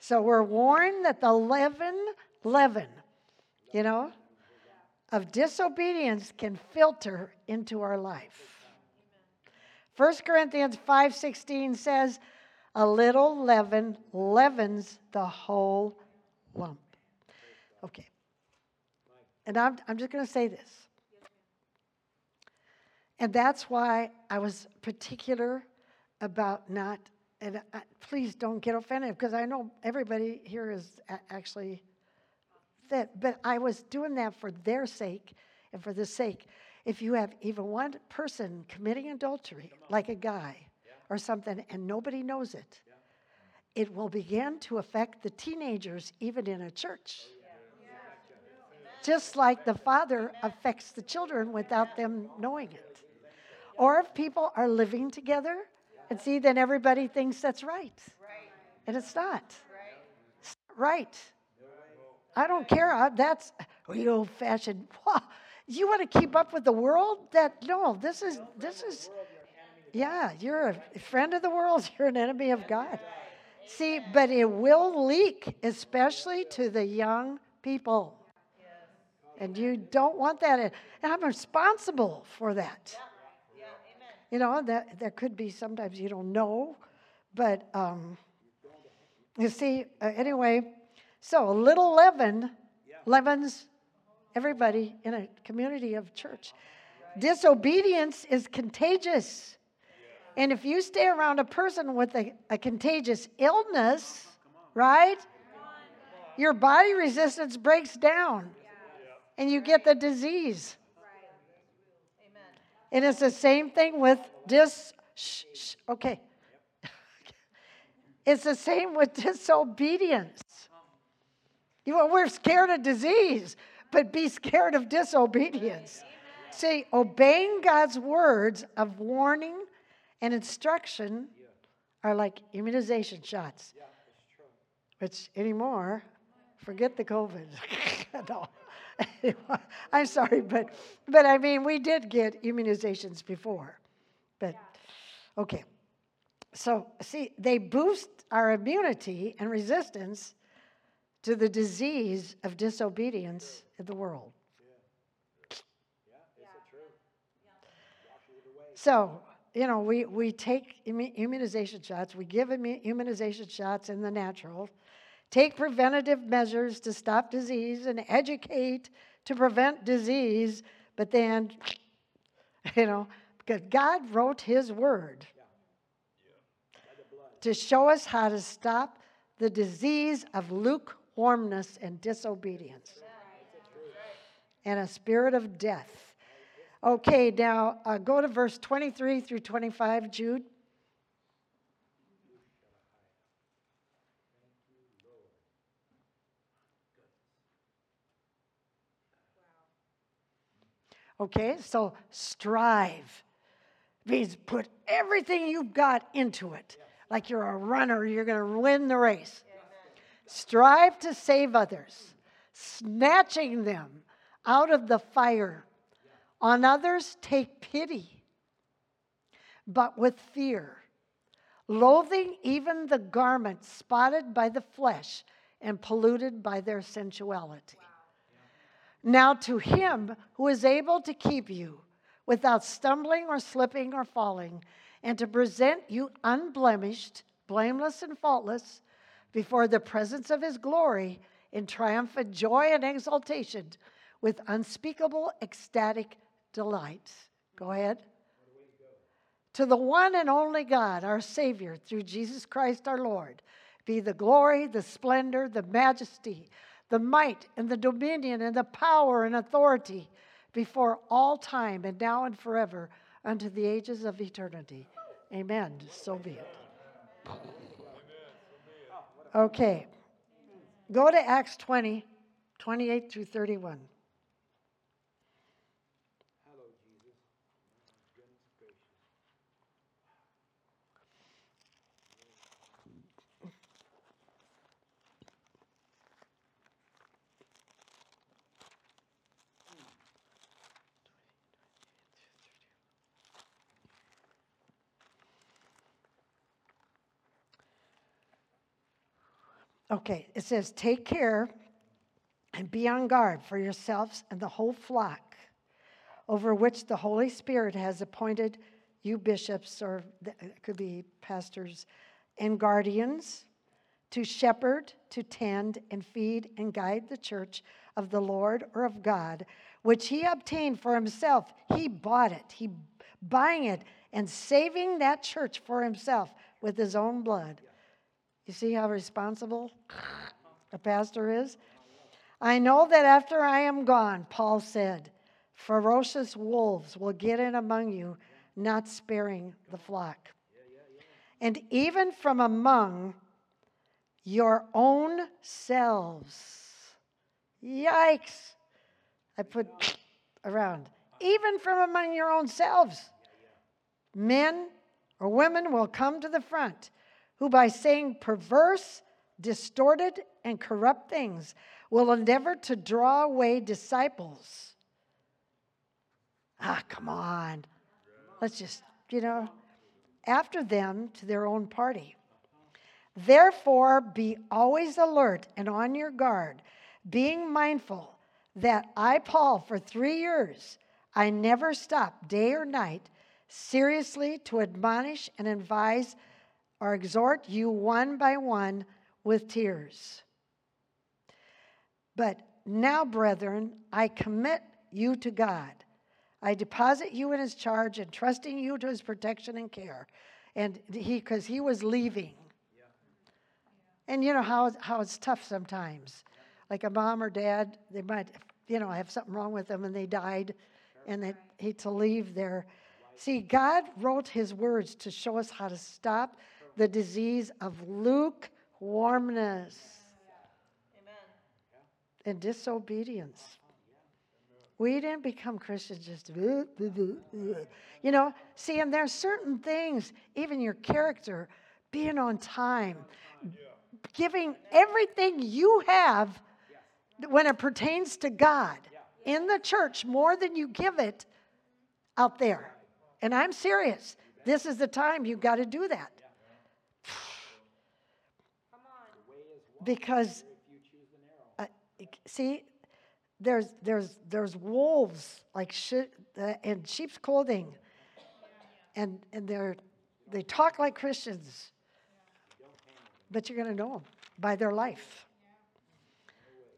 So we're warned that the leaven, leaven, you know, of disobedience can filter into our life. 1 Corinthians 5:16 says, "A little leaven leavens the whole lump." Okay. And I'm, I'm just going to say this. And that's why I was particular about not, and I, please don't get offended because I know everybody here is actually that, but I was doing that for their sake and for the sake. If you have even one person committing adultery, like a guy or something, and nobody knows it, it will begin to affect the teenagers even in a church. Oh, Just like the father affects the children without them knowing it. Or if people are living together, and see, then everybody thinks that's right. And it's not. It's not right. I don't care. I- That's the old fashioned. You want to keep up with the world? That no, this is this is yeah, you're a friend of the world, you're an enemy of God. See, but it will leak, especially to the young people. And you don't want that. And I'm responsible for that. You know, that there could be sometimes you don't know, but um, you see, uh, anyway, so a little leaven leavens everybody in a community of church. Disobedience is contagious. And if you stay around a person with a, a contagious illness, right? Your body resistance breaks down and you get the disease. And it's the same thing with dis. Shh, shh, okay. it's the same with disobedience. You know, we're scared of disease, but be scared of disobedience. See, obeying God's words of warning and instruction are like immunization shots, which anymore, forget the COVID. no, I'm sorry, but but I mean we did get immunizations before. But okay. So see, they boost our immunity and resistance to the disease of disobedience in the world. So, you know, we, we take immunization shots, we give immunization shots in the natural, take preventative measures to stop disease and educate to prevent disease, but then, you know, because God wrote His word to show us how to stop the disease of lukewarmness and disobedience and a spirit of death. Okay, now uh, go to verse 23 through 25, Jude. Okay, so strive means put everything you've got into it. Like you're a runner, you're going to win the race. Strive to save others, snatching them out of the fire. On others, take pity, but with fear, loathing even the garment spotted by the flesh and polluted by their sensuality. Now, to him who is able to keep you without stumbling or slipping or falling, and to present you unblemished, blameless, and faultless before the presence of his glory in triumphant joy and exultation with unspeakable ecstatic delight. Go ahead. To the one and only God, our Savior, through Jesus Christ our Lord, be the glory, the splendor, the majesty, the might, and the dominion, and the power and authority before all time and now and forever unto the ages of eternity. Amen. So be it. Okay. Go to Acts 20, 28 through 31. Okay, it says, Take care and be on guard for yourselves and the whole flock over which the Holy Spirit has appointed you bishops, or it could be pastors, and guardians to shepherd, to tend, and feed and guide the church of the Lord or of God, which he obtained for himself. He bought it, he buying it and saving that church for himself with his own blood. You see how responsible a pastor is? I know that after I am gone, Paul said, ferocious wolves will get in among you, not sparing the flock. And even from among your own selves. Yikes. I put around. Even from among your own selves. Men or women will come to the front who, by saying perverse, distorted, and corrupt things, will endeavor to draw away disciples. Ah, come on. Let's just, you know, after them to their own party. Therefore, be always alert and on your guard, being mindful that I, Paul, for three years, I never stopped day or night seriously to admonish and advise or exhort you one by one with tears. But now, brethren, I commit you to God. I deposit you in his charge, entrusting you to his protection and care. And he, because he was leaving. And you know how, how it's tough sometimes. Like a mom or dad, they might, you know, have something wrong with them and they died and they hate to leave there. See, God wrote his words to show us how to stop the disease of lukewarmness and disobedience. We didn't become Christians just, you know. See, and there's certain things, even your character, being on time, giving everything you have, when it pertains to God in the church more than you give it out there. And I'm serious. This is the time you've got to do that. Because, uh, see, there's, there's, there's wolves like shit, uh, in sheep's clothing. And, and they're, they talk like Christians. But you're going to know them by their life.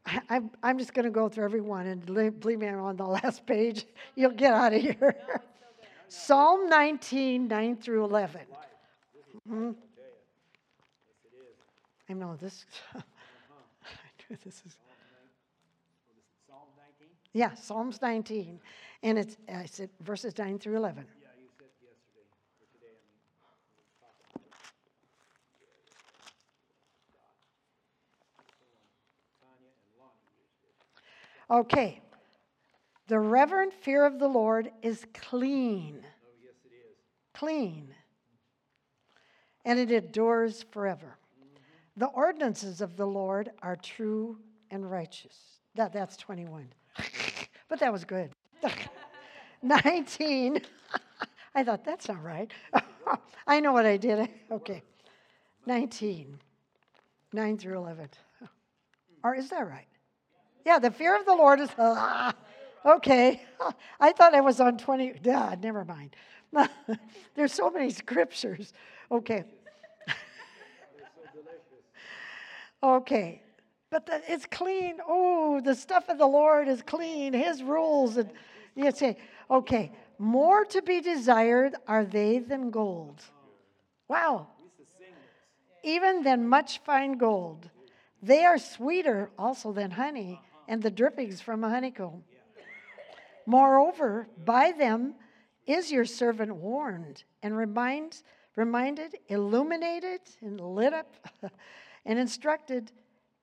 I- I'm, I'm just going to go through every one, and believe me, I'm on the last page. You'll get out of here. Psalm 19, 9 through 11. Mhm. I know this. This is. Yeah, Psalms 19. And it's, I said verses 9 through 11. Okay. The reverent fear of the Lord is clean. Clean. And it endures forever. The ordinances of the Lord are true and righteous. That, that's 21. but that was good. 19. I thought, that's not right. I know what I did. Okay. 19. 9 through 11. Or is that right? Yeah, the fear of the Lord is. Ah, okay. I thought I was on 20. Yeah, never mind. There's so many scriptures. Okay. Okay. But the, it's clean. Oh, the stuff of the Lord is clean. His rules. And you say, okay, more to be desired are they than gold. Wow. Even than much fine gold. They are sweeter also than honey and the drippings from a honeycomb. Moreover, by them is your servant warned and remind, reminded, illuminated, and lit up, and instructed,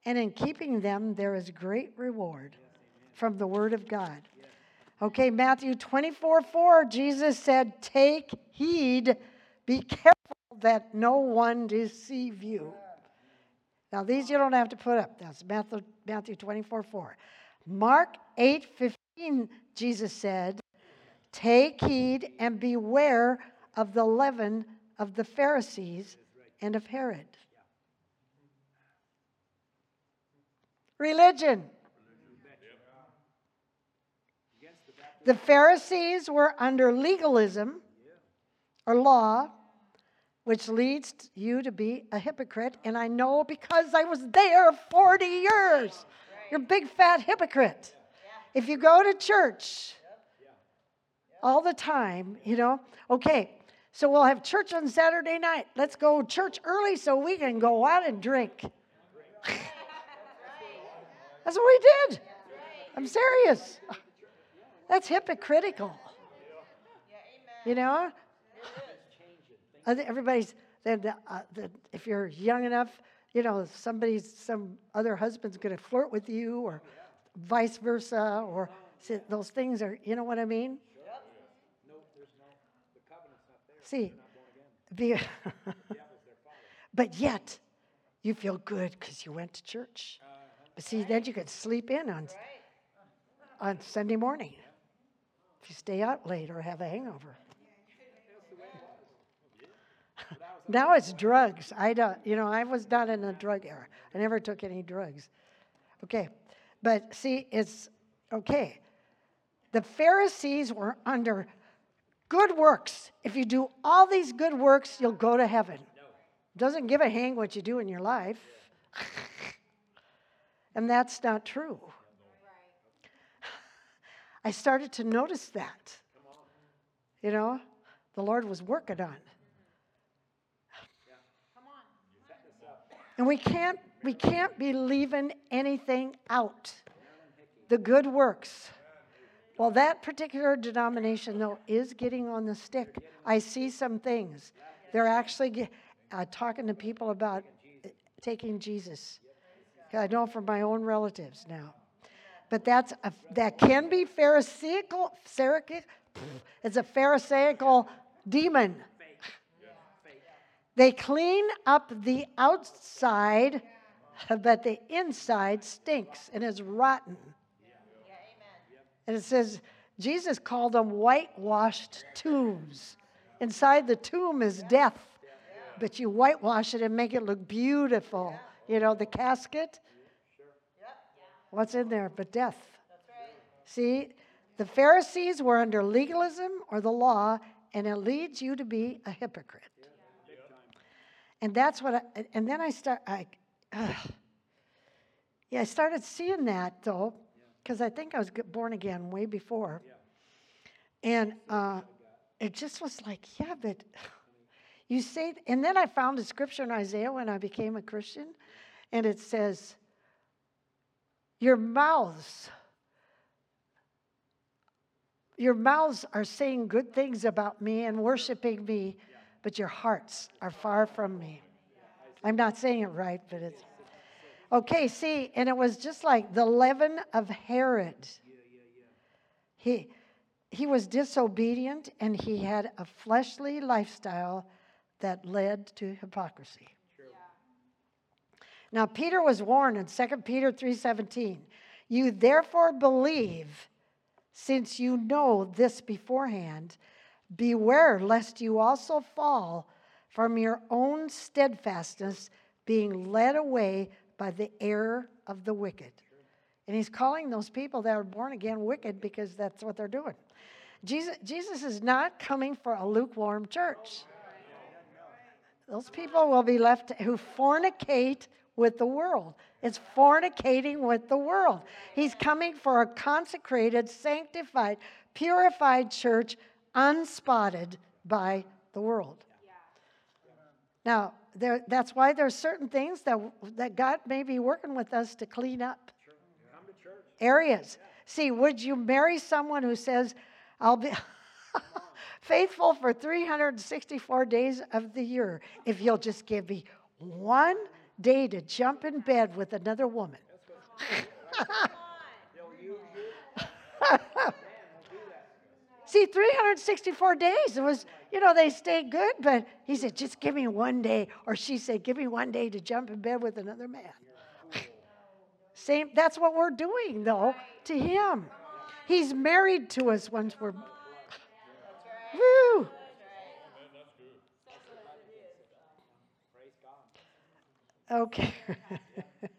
and in keeping them there is great reward from the word of God. Okay, Matthew 24 4, Jesus said, Take heed, be careful that no one deceive you. Now, these you don't have to put up. That's Matthew, Matthew 24 4. Mark 8 15, Jesus said, Take heed and beware of the leaven of the Pharisees and of Herod. Religion. The Pharisees were under legalism or law, which leads you to be a hypocrite. And I know because I was there 40 years. You're a big fat hypocrite. If you go to church all the time, you know, okay, so we'll have church on Saturday night. Let's go church early so we can go out and drink. That's what we did. I'm serious. That's hypocritical. You know? Everybody's then uh, the, if you're young enough, you know, somebody's some other husband's going to flirt with you, or vice versa, or those things are. You know what I mean? See, be, but yet you feel good because you went to church. See, then you could sleep in on on Sunday morning if you stay out late or have a hangover. now it's drugs. I don't, you know, I was not in a drug era. I never took any drugs. Okay, but see, it's okay. The Pharisees were under good works. If you do all these good works, you'll go to heaven. Doesn't give a hang what you do in your life. and that's not true. I started to notice that. You know, the Lord was working on. And we can't we can't be leaving anything out. The good works. Well, that particular denomination, though, is getting on the stick. I see some things. They're actually uh, talking to people about uh, taking Jesus. I know from my own relatives now. But that's a, that can be Pharisaical. It's a Pharisaical demon. They clean up the outside but the inside stinks and is rotten. And it says, Jesus called them whitewashed tombs. Inside the tomb is death, but you whitewash it and make it look beautiful. You know, the casket. What's in there but death? See, the Pharisees were under legalism or the law, and it leads you to be a hypocrite. And that's what I, and then I start, I, ugh. yeah, I started seeing that though, because I think I was born again way before. And uh, it just was like, yeah, but you say, and then I found a scripture in Isaiah when I became a Christian, and it says, Your mouths, your mouths are saying good things about me and worshiping me, but your hearts are far from me. I'm not saying it right, but it's. Okay, see, and it was just like the leaven of Herod. He, he was disobedient and he had a fleshly lifestyle that led to hypocrisy. Now Peter was warned in 2 Peter 3:17, "You therefore believe, since you know this beforehand, beware lest you also fall from your own steadfastness, being led away by the error of the wicked." And he's calling those people that are born again wicked because that's what they're doing. Jesus, Jesus is not coming for a lukewarm church. Those people will be left who fornicate with the world. It's fornicating with the world. He's coming for a consecrated, sanctified, purified church, unspotted by the world. Now, there, that's why there's certain things that, that God may be working with us to clean up areas. See, would you marry someone who says, I'll be faithful for 364 days of the year if you'll just give me one day to jump in bed with another woman? See, 364 days. It was, you know, they stayed good, but he said, just give me one day. Or she said, give me one day to jump in bed with another man. Same, that's what we're doing, though, to him. He's married to us once we're. Woo! Okay.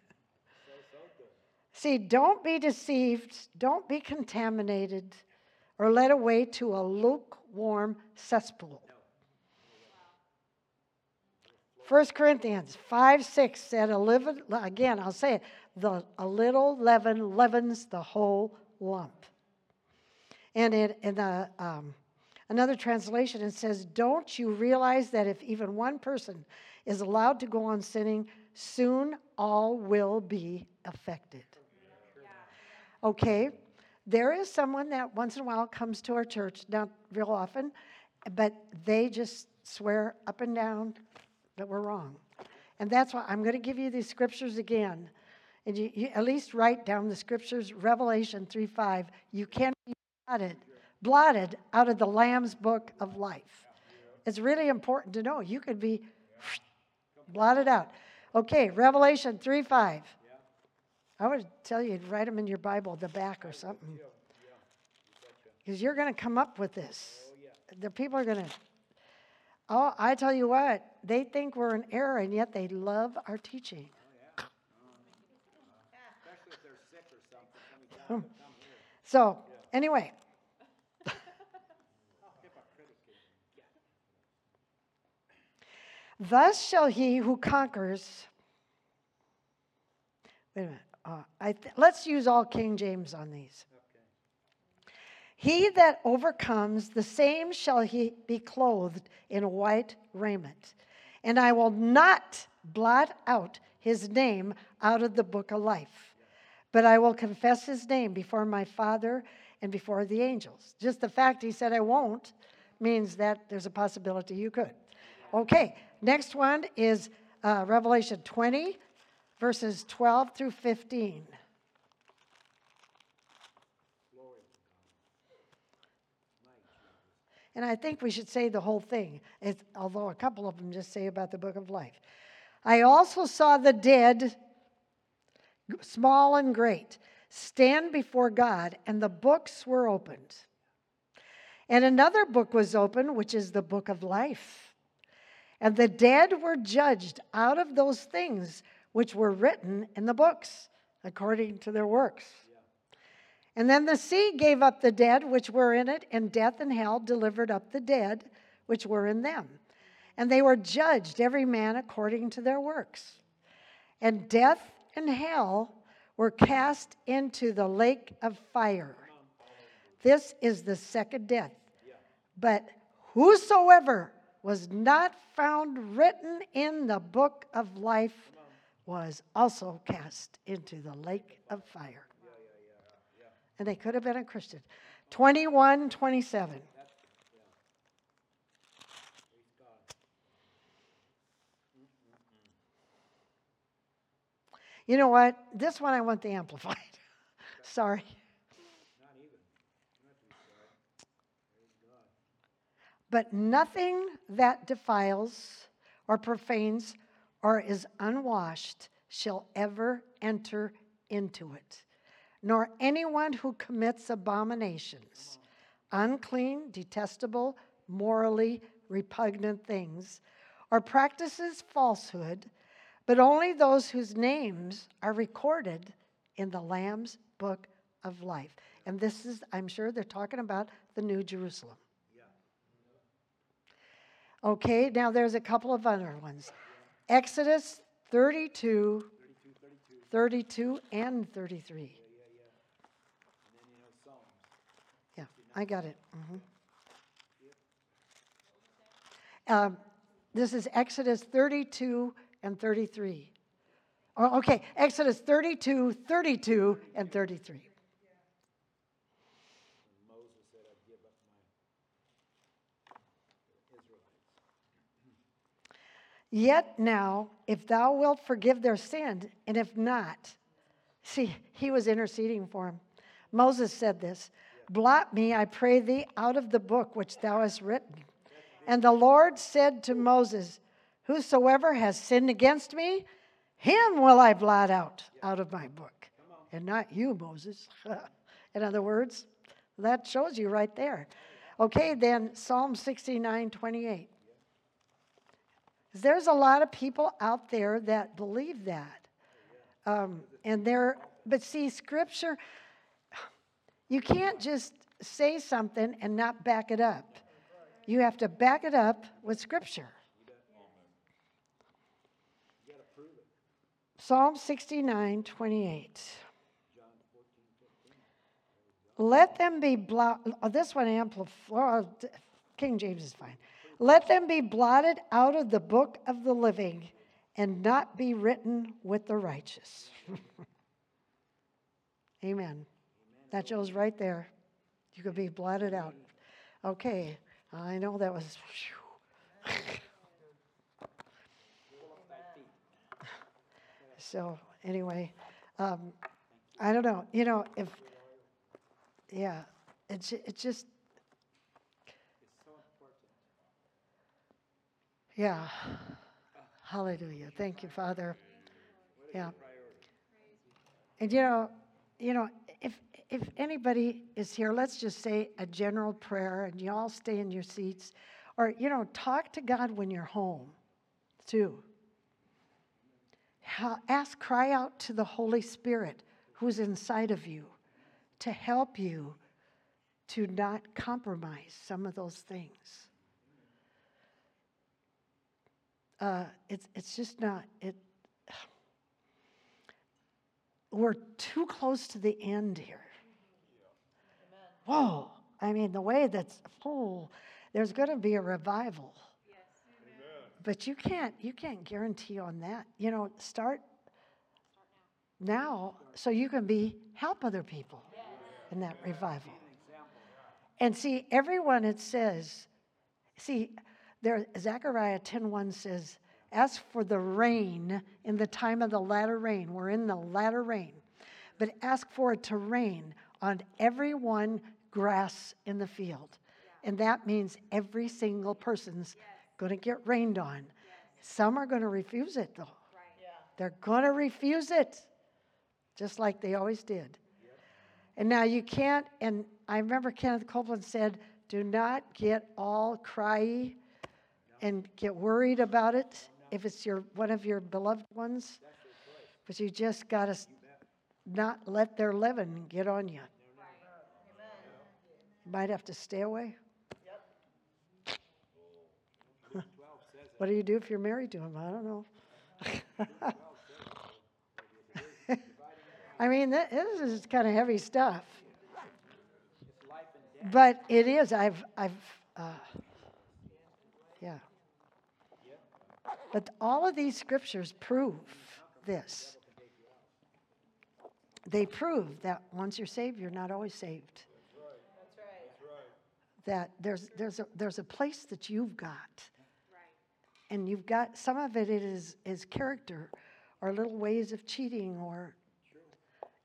See, don't be deceived, don't be contaminated, or led away to a lukewarm cesspool. 1 Corinthians 5 6 said, a leaven, again, I'll say it, the, a little leaven leavens the whole lump. And in, in the, um, another translation, it says, Don't you realize that if even one person is allowed to go on sinning, soon all will be affected? Okay, there is someone that once in a while comes to our church, not real often, but they just swear up and down that we're wrong. And that's why I'm going to give you these scriptures again. And you, you at least write down the scriptures, Revelation 3 5. You can be blotted, blotted out of the Lamb's book of life. It's really important to know. You could be blotted out. Okay, Revelation 3 5. I would tell you to write them in your Bible, the back or something. Because you're going to come up with this. The people are going to. Oh, I tell you what, they think we're in error, and yet they love our teaching. So, anyway. Thus shall he who conquers. Wait a minute. Uh, I th- let's use all King James on these. He that overcomes, the same shall he be clothed in white raiment. And I will not blot out his name out of the book of life, but I will confess his name before my Father and before the angels. Just the fact he said I won't means that there's a possibility you could. Okay, next one is uh, Revelation 20, verses 12 through 15. And I think we should say the whole thing, although a couple of them just say about the book of life. I also saw the dead small and great, stand before God, and the books were opened. And another book was opened, which is the book of life. And the dead were judged out of those things which were written in the books, according to their works. And then the sea gave up the dead which were in it, and death and hell delivered up the dead which were in them. And they were judged, every man according to their works. And death and hell were cast into the lake of fire. This is the second death. But whosoever was not found written in the book of life was also cast into the lake of fire. And they could have been a Christian. 21, 27. You know what? This one I want the amplified. Sorry. But nothing that defiles or profanes or is unwashed shall ever enter into it, nor anyone who commits abominations, unclean, detestable, morally repugnant things, or practices falsehood, but only those whose names are recorded in the Lamb's book of life. And this is, I'm sure they're talking about the New Jerusalem. Okay, now there's a couple of other ones. Exodus 32, 32 and 33. Yeah, I got it. Mhm. Um, this is Exodus 32 and 33. Oh, okay, Exodus 32, 32, and 33. Yet now, if thou wilt forgive their sin, and if not, see, he was interceding for him. Moses said this Blot me, I pray thee, out of the book which thou hast written. And the Lord said to Moses, Whosoever has sinned against me, him will I blot out out of my book, and not you, Moses. In other words, that shows you right there. Okay, then Psalm 69 28. There's a lot of people out there that believe that. Um, and they're, but see, scripture, you can't just say something and not back it up. You have to back it up with scripture. Psalm 69, 28. Let them be blotted. Oh, this one amplified. Well, King James is fine. Let them be blotted out of the book of the living and not be written with the righteous. Amen. That shows right there. You could be blotted out. Okay, I know that was. so, anyway, um, I don't know. You know, if. Yeah, it's, it's just. Yeah. Hallelujah. Thank you, Father. Yeah. And you know, you know, if if anybody is here, let's just say a general prayer and you all stay in your seats. Or, you know, talk to God when you're home, too. Ask, cry out to the Holy Spirit who's inside of you to help you to not compromise some of those things. Uh, it's, it's just not, it, we're too close to the end here. Whoa. I mean, the way that's, oh, there's going to be a revival. But you can't, you can't guarantee on that. You know, start now so you can be, help other people in that revival. And see, everyone it says, see, there Zechariah 10:1 says, ask for the rain in the time of the latter rain. We're in the latter rain. But ask for it to rain on every one grass in the field. And that means every single person's going to get rained on. Some are going to refuse it though. They're going to refuse it. just like they always did. And now you can't, and I remember Kenneth Copeland said, do not get all cryy and get worried about it if it's your one of your beloved ones. But you just got to not let their leaven get on you. You might have to stay away. what do you do if you're married to him? I don't know. I mean, this is kind of heavy stuff. But it is. I've, I've, uh, But all of these scriptures prove this. They prove that once you're saved, you're not always saved. That there's, there's, a, there's a place that you've got. And you've got, some of it is, is character or little ways of cheating or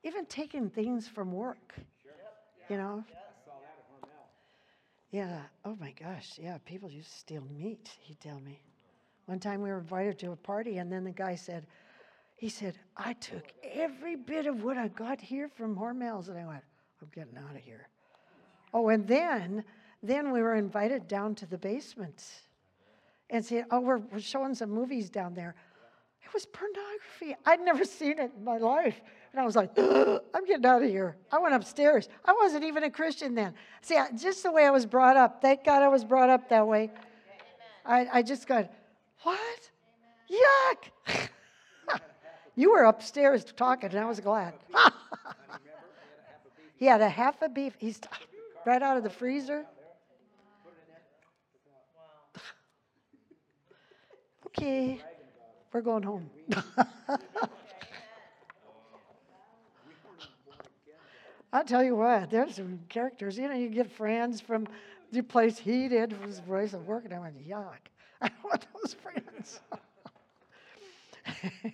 even taking things from work. You know? Yeah. Oh my gosh. Yeah. People used to steal meat, he'd tell me. One time we were invited to a party, and then the guy said, he said, I took every bit of what I got here from Hormel's. And I went, I'm getting out of here. Oh, and then, then we were invited down to the basement and said, Oh, we're, we're showing some movies down there. It was pornography. I'd never seen it in my life. And I was like, I'm getting out of here. I went upstairs. I wasn't even a Christian then. See, just the way I was brought up. Thank God I was brought up that way. I, I just got, what? Yuck. you were upstairs talking, and I was glad. he had a half a beef. He's right out of the freezer. okay, we're going home. I'll tell you what, there's some characters. You know, you get friends from the place he did, from his place of work, and I went, yuck. I want those friends.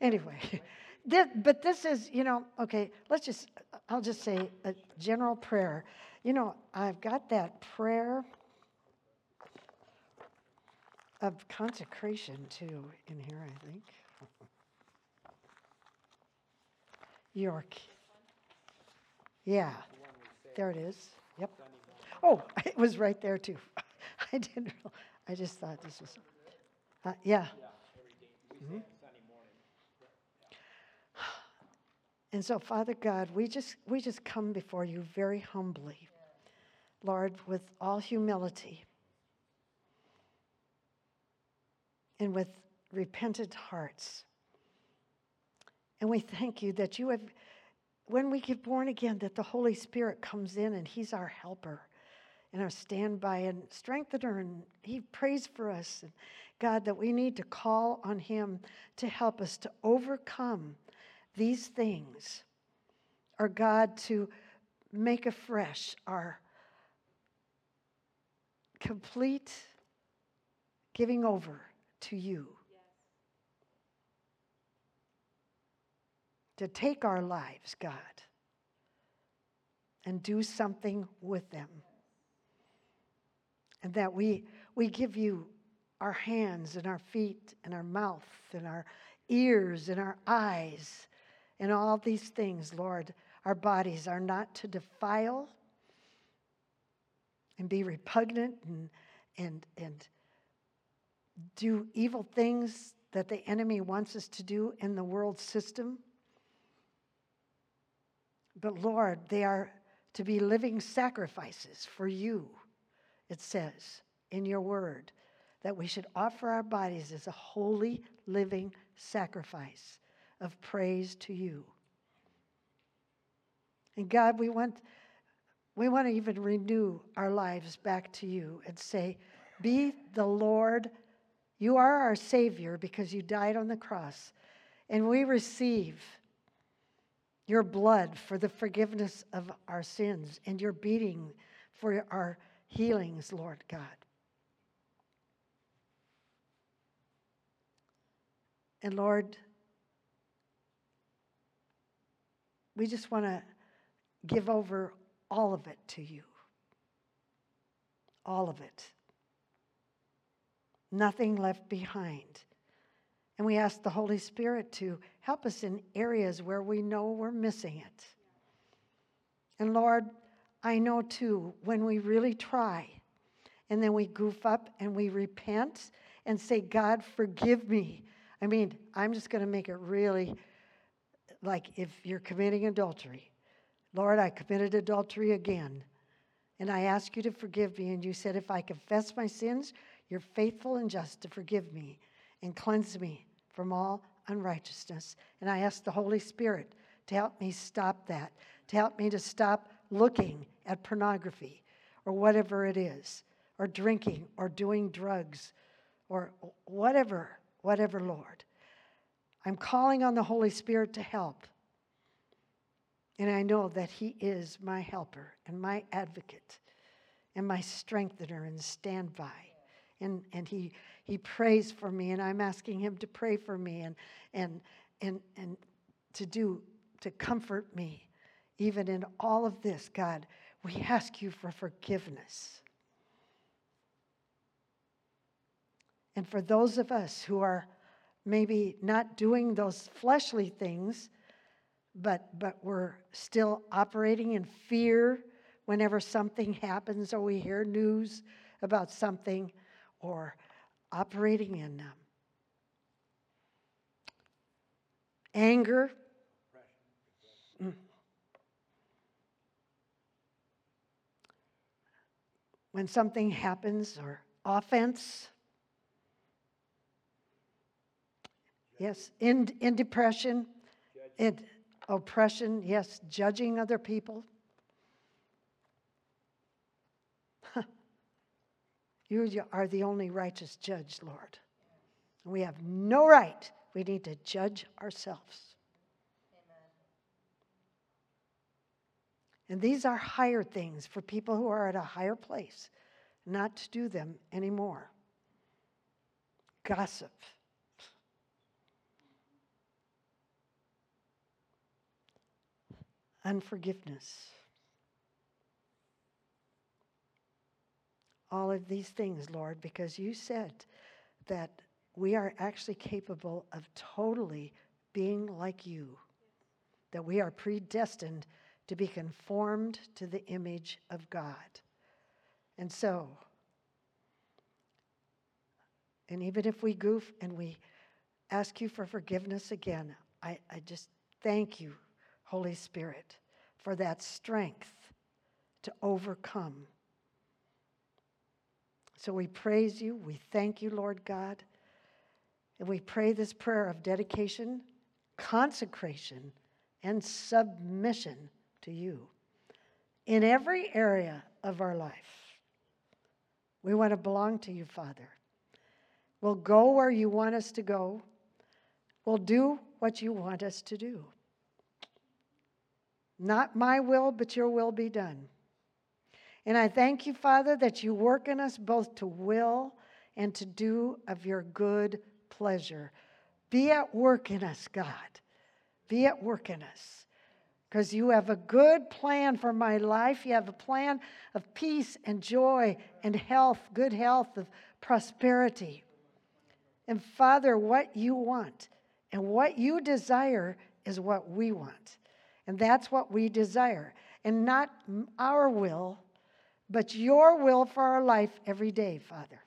anyway, this, but this is, you know, okay, let's just, I'll just say a general prayer. You know, I've got that prayer of consecration too in here, I think. York. Yeah, there it is. Yep. Oh, it was right there too. I didn't. I just thought this was. Uh, yeah. Mm-hmm. And so, Father God, we just we just come before you very humbly, Lord, with all humility and with repentant hearts. And we thank you that you have, when we get born again, that the Holy Spirit comes in and He's our helper and our standby and strengthener, and He prays for us. And God, that we need to call on Him to help us to overcome these things, or God, to make afresh our complete giving over to you. To take our lives, God, and do something with them. And that we, we give you our hands and our feet and our mouth and our ears and our eyes and all these things, Lord. Our bodies are not to defile and be repugnant and, and, and do evil things that the enemy wants us to do in the world system. But Lord, they are to be living sacrifices for you, it says in your word, that we should offer our bodies as a holy, living sacrifice of praise to you. And God, we want, we want to even renew our lives back to you and say, Be the Lord. You are our Savior because you died on the cross. And we receive your blood for the forgiveness of our sins and your beating for our healings, Lord God. And Lord, we just want to give over all of it to you. All of it. Nothing left behind. And we ask the Holy Spirit to help us in areas where we know we're missing it. And Lord, I know too, when we really try and then we goof up and we repent and say, God, forgive me. I mean, I'm just going to make it really like if you're committing adultery. Lord, I committed adultery again. And I ask you to forgive me. And you said, if I confess my sins, you're faithful and just to forgive me and cleanse me from all unrighteousness. And I ask the Holy Spirit to help me stop that, to help me to stop looking at pornography or whatever it is, or drinking or doing drugs or whatever, whatever, Lord. I'm calling on the Holy Spirit to help. And I know that He is my helper and my advocate and my strengthener and standby. And, and he, he prays for me, and I'm asking Him to pray for me and, and, and, and to do, to comfort me. Even in all of this, God, we ask you for forgiveness. And for those of us who are maybe not doing those fleshly things, but, but we're still operating in fear whenever something happens or we hear news about something or operating in um, anger. Mm. When something happens or offense. Yes, in, in depression, in oppression, yes, judging other people. You are the only righteous judge, Lord. We have no right. We need to judge ourselves. And these are higher things for people who are at a higher place, not to do them anymore. Gossip. Unforgiveness. all of these things, Lord, because you said that we are actually capable of totally being like you, that we are predestined to be conformed to the image of God. And so, and even if we goof and we ask you for forgiveness again, I, I just thank you, Holy Spirit, for that strength to overcome so we praise you. We thank you, Lord God. And we pray this prayer of dedication, consecration, and submission to you in every area of our life. We want to belong to you, Father. We'll go where you want us to go. We'll do what you want us to do. Not my will, but your will be done. And I thank you, Father, that you work in us both to will and to do of your good pleasure. Be at work in us, God. Be at work in us. Because you have a good plan for my life. You have a plan of peace and joy and health, good health, of prosperity. And Father, what you want and what you desire is what we want. And that's what we desire. And not our will, but your will for our life every day, Father.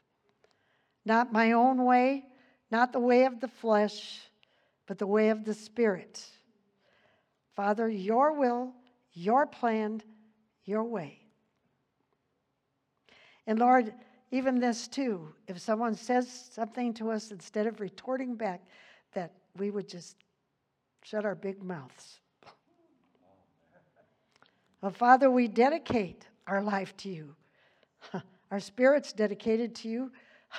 Not my own way, not the way of the flesh, but the way of the Spirit. Father, your will, your plan, your way. And Lord, even this too, if someone says something to us, instead of retorting back, that we would just shut our big mouths. Well, Father, we dedicate our life to you. Our spirit's dedicated to you,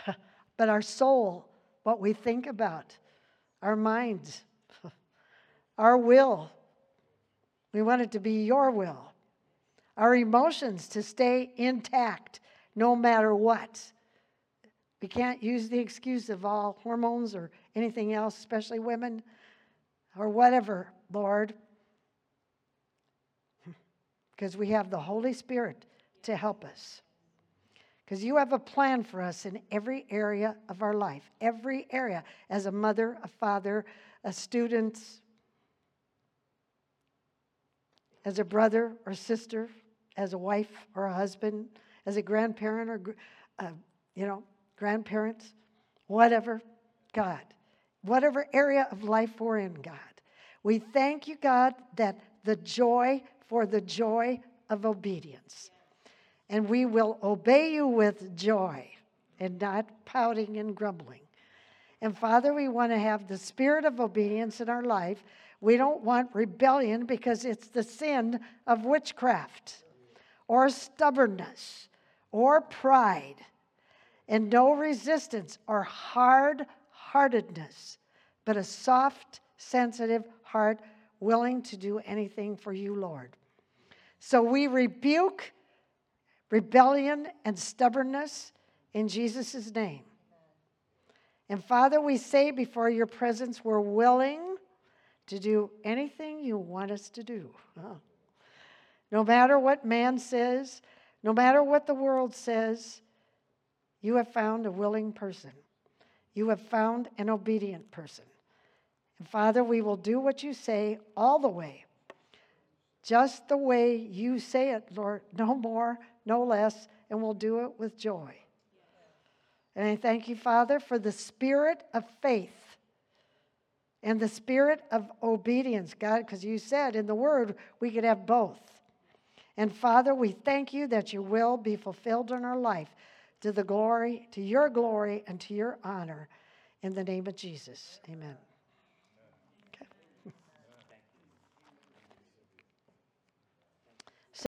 but our soul, what we think about, our minds, our will, we want it to be your will. Our emotions to stay intact no matter what. We can't use the excuse of all hormones or anything else, especially women or whatever, Lord because we have the Holy Spirit to help us. Because you have a plan for us in every area of our life, every area, as a mother, a father, a student, as a brother or sister, as a wife or a husband, as a grandparent or, uh, you know, grandparents, whatever, God, whatever area of life we're in, God. We thank you, God, that the joy for the joy of obedience. And we will obey you with joy and not pouting and grumbling. And Father, we want to have the spirit of obedience in our life. We don't want rebellion because it's the sin of witchcraft or stubbornness or pride and no resistance or hard heartedness, but a soft, sensitive heart willing to do anything for you, Lord. So we rebuke rebellion and stubbornness in Jesus' name. And Father, we say before your presence, we're willing to do anything you want us to do. Oh. No matter what man says, no matter what the world says, you have found a willing person. You have found an obedient person. And Father, we will do what you say all the way, just the way you say it, Lord, no more, no less, and we'll do it with joy. And I thank you, Father, for the spirit of faith and the spirit of obedience, God, because you said in the word we could have both. And Father, we thank you that your will be fulfilled in our life to the glory, to your glory, and to your honor. In the name of Jesus, amen.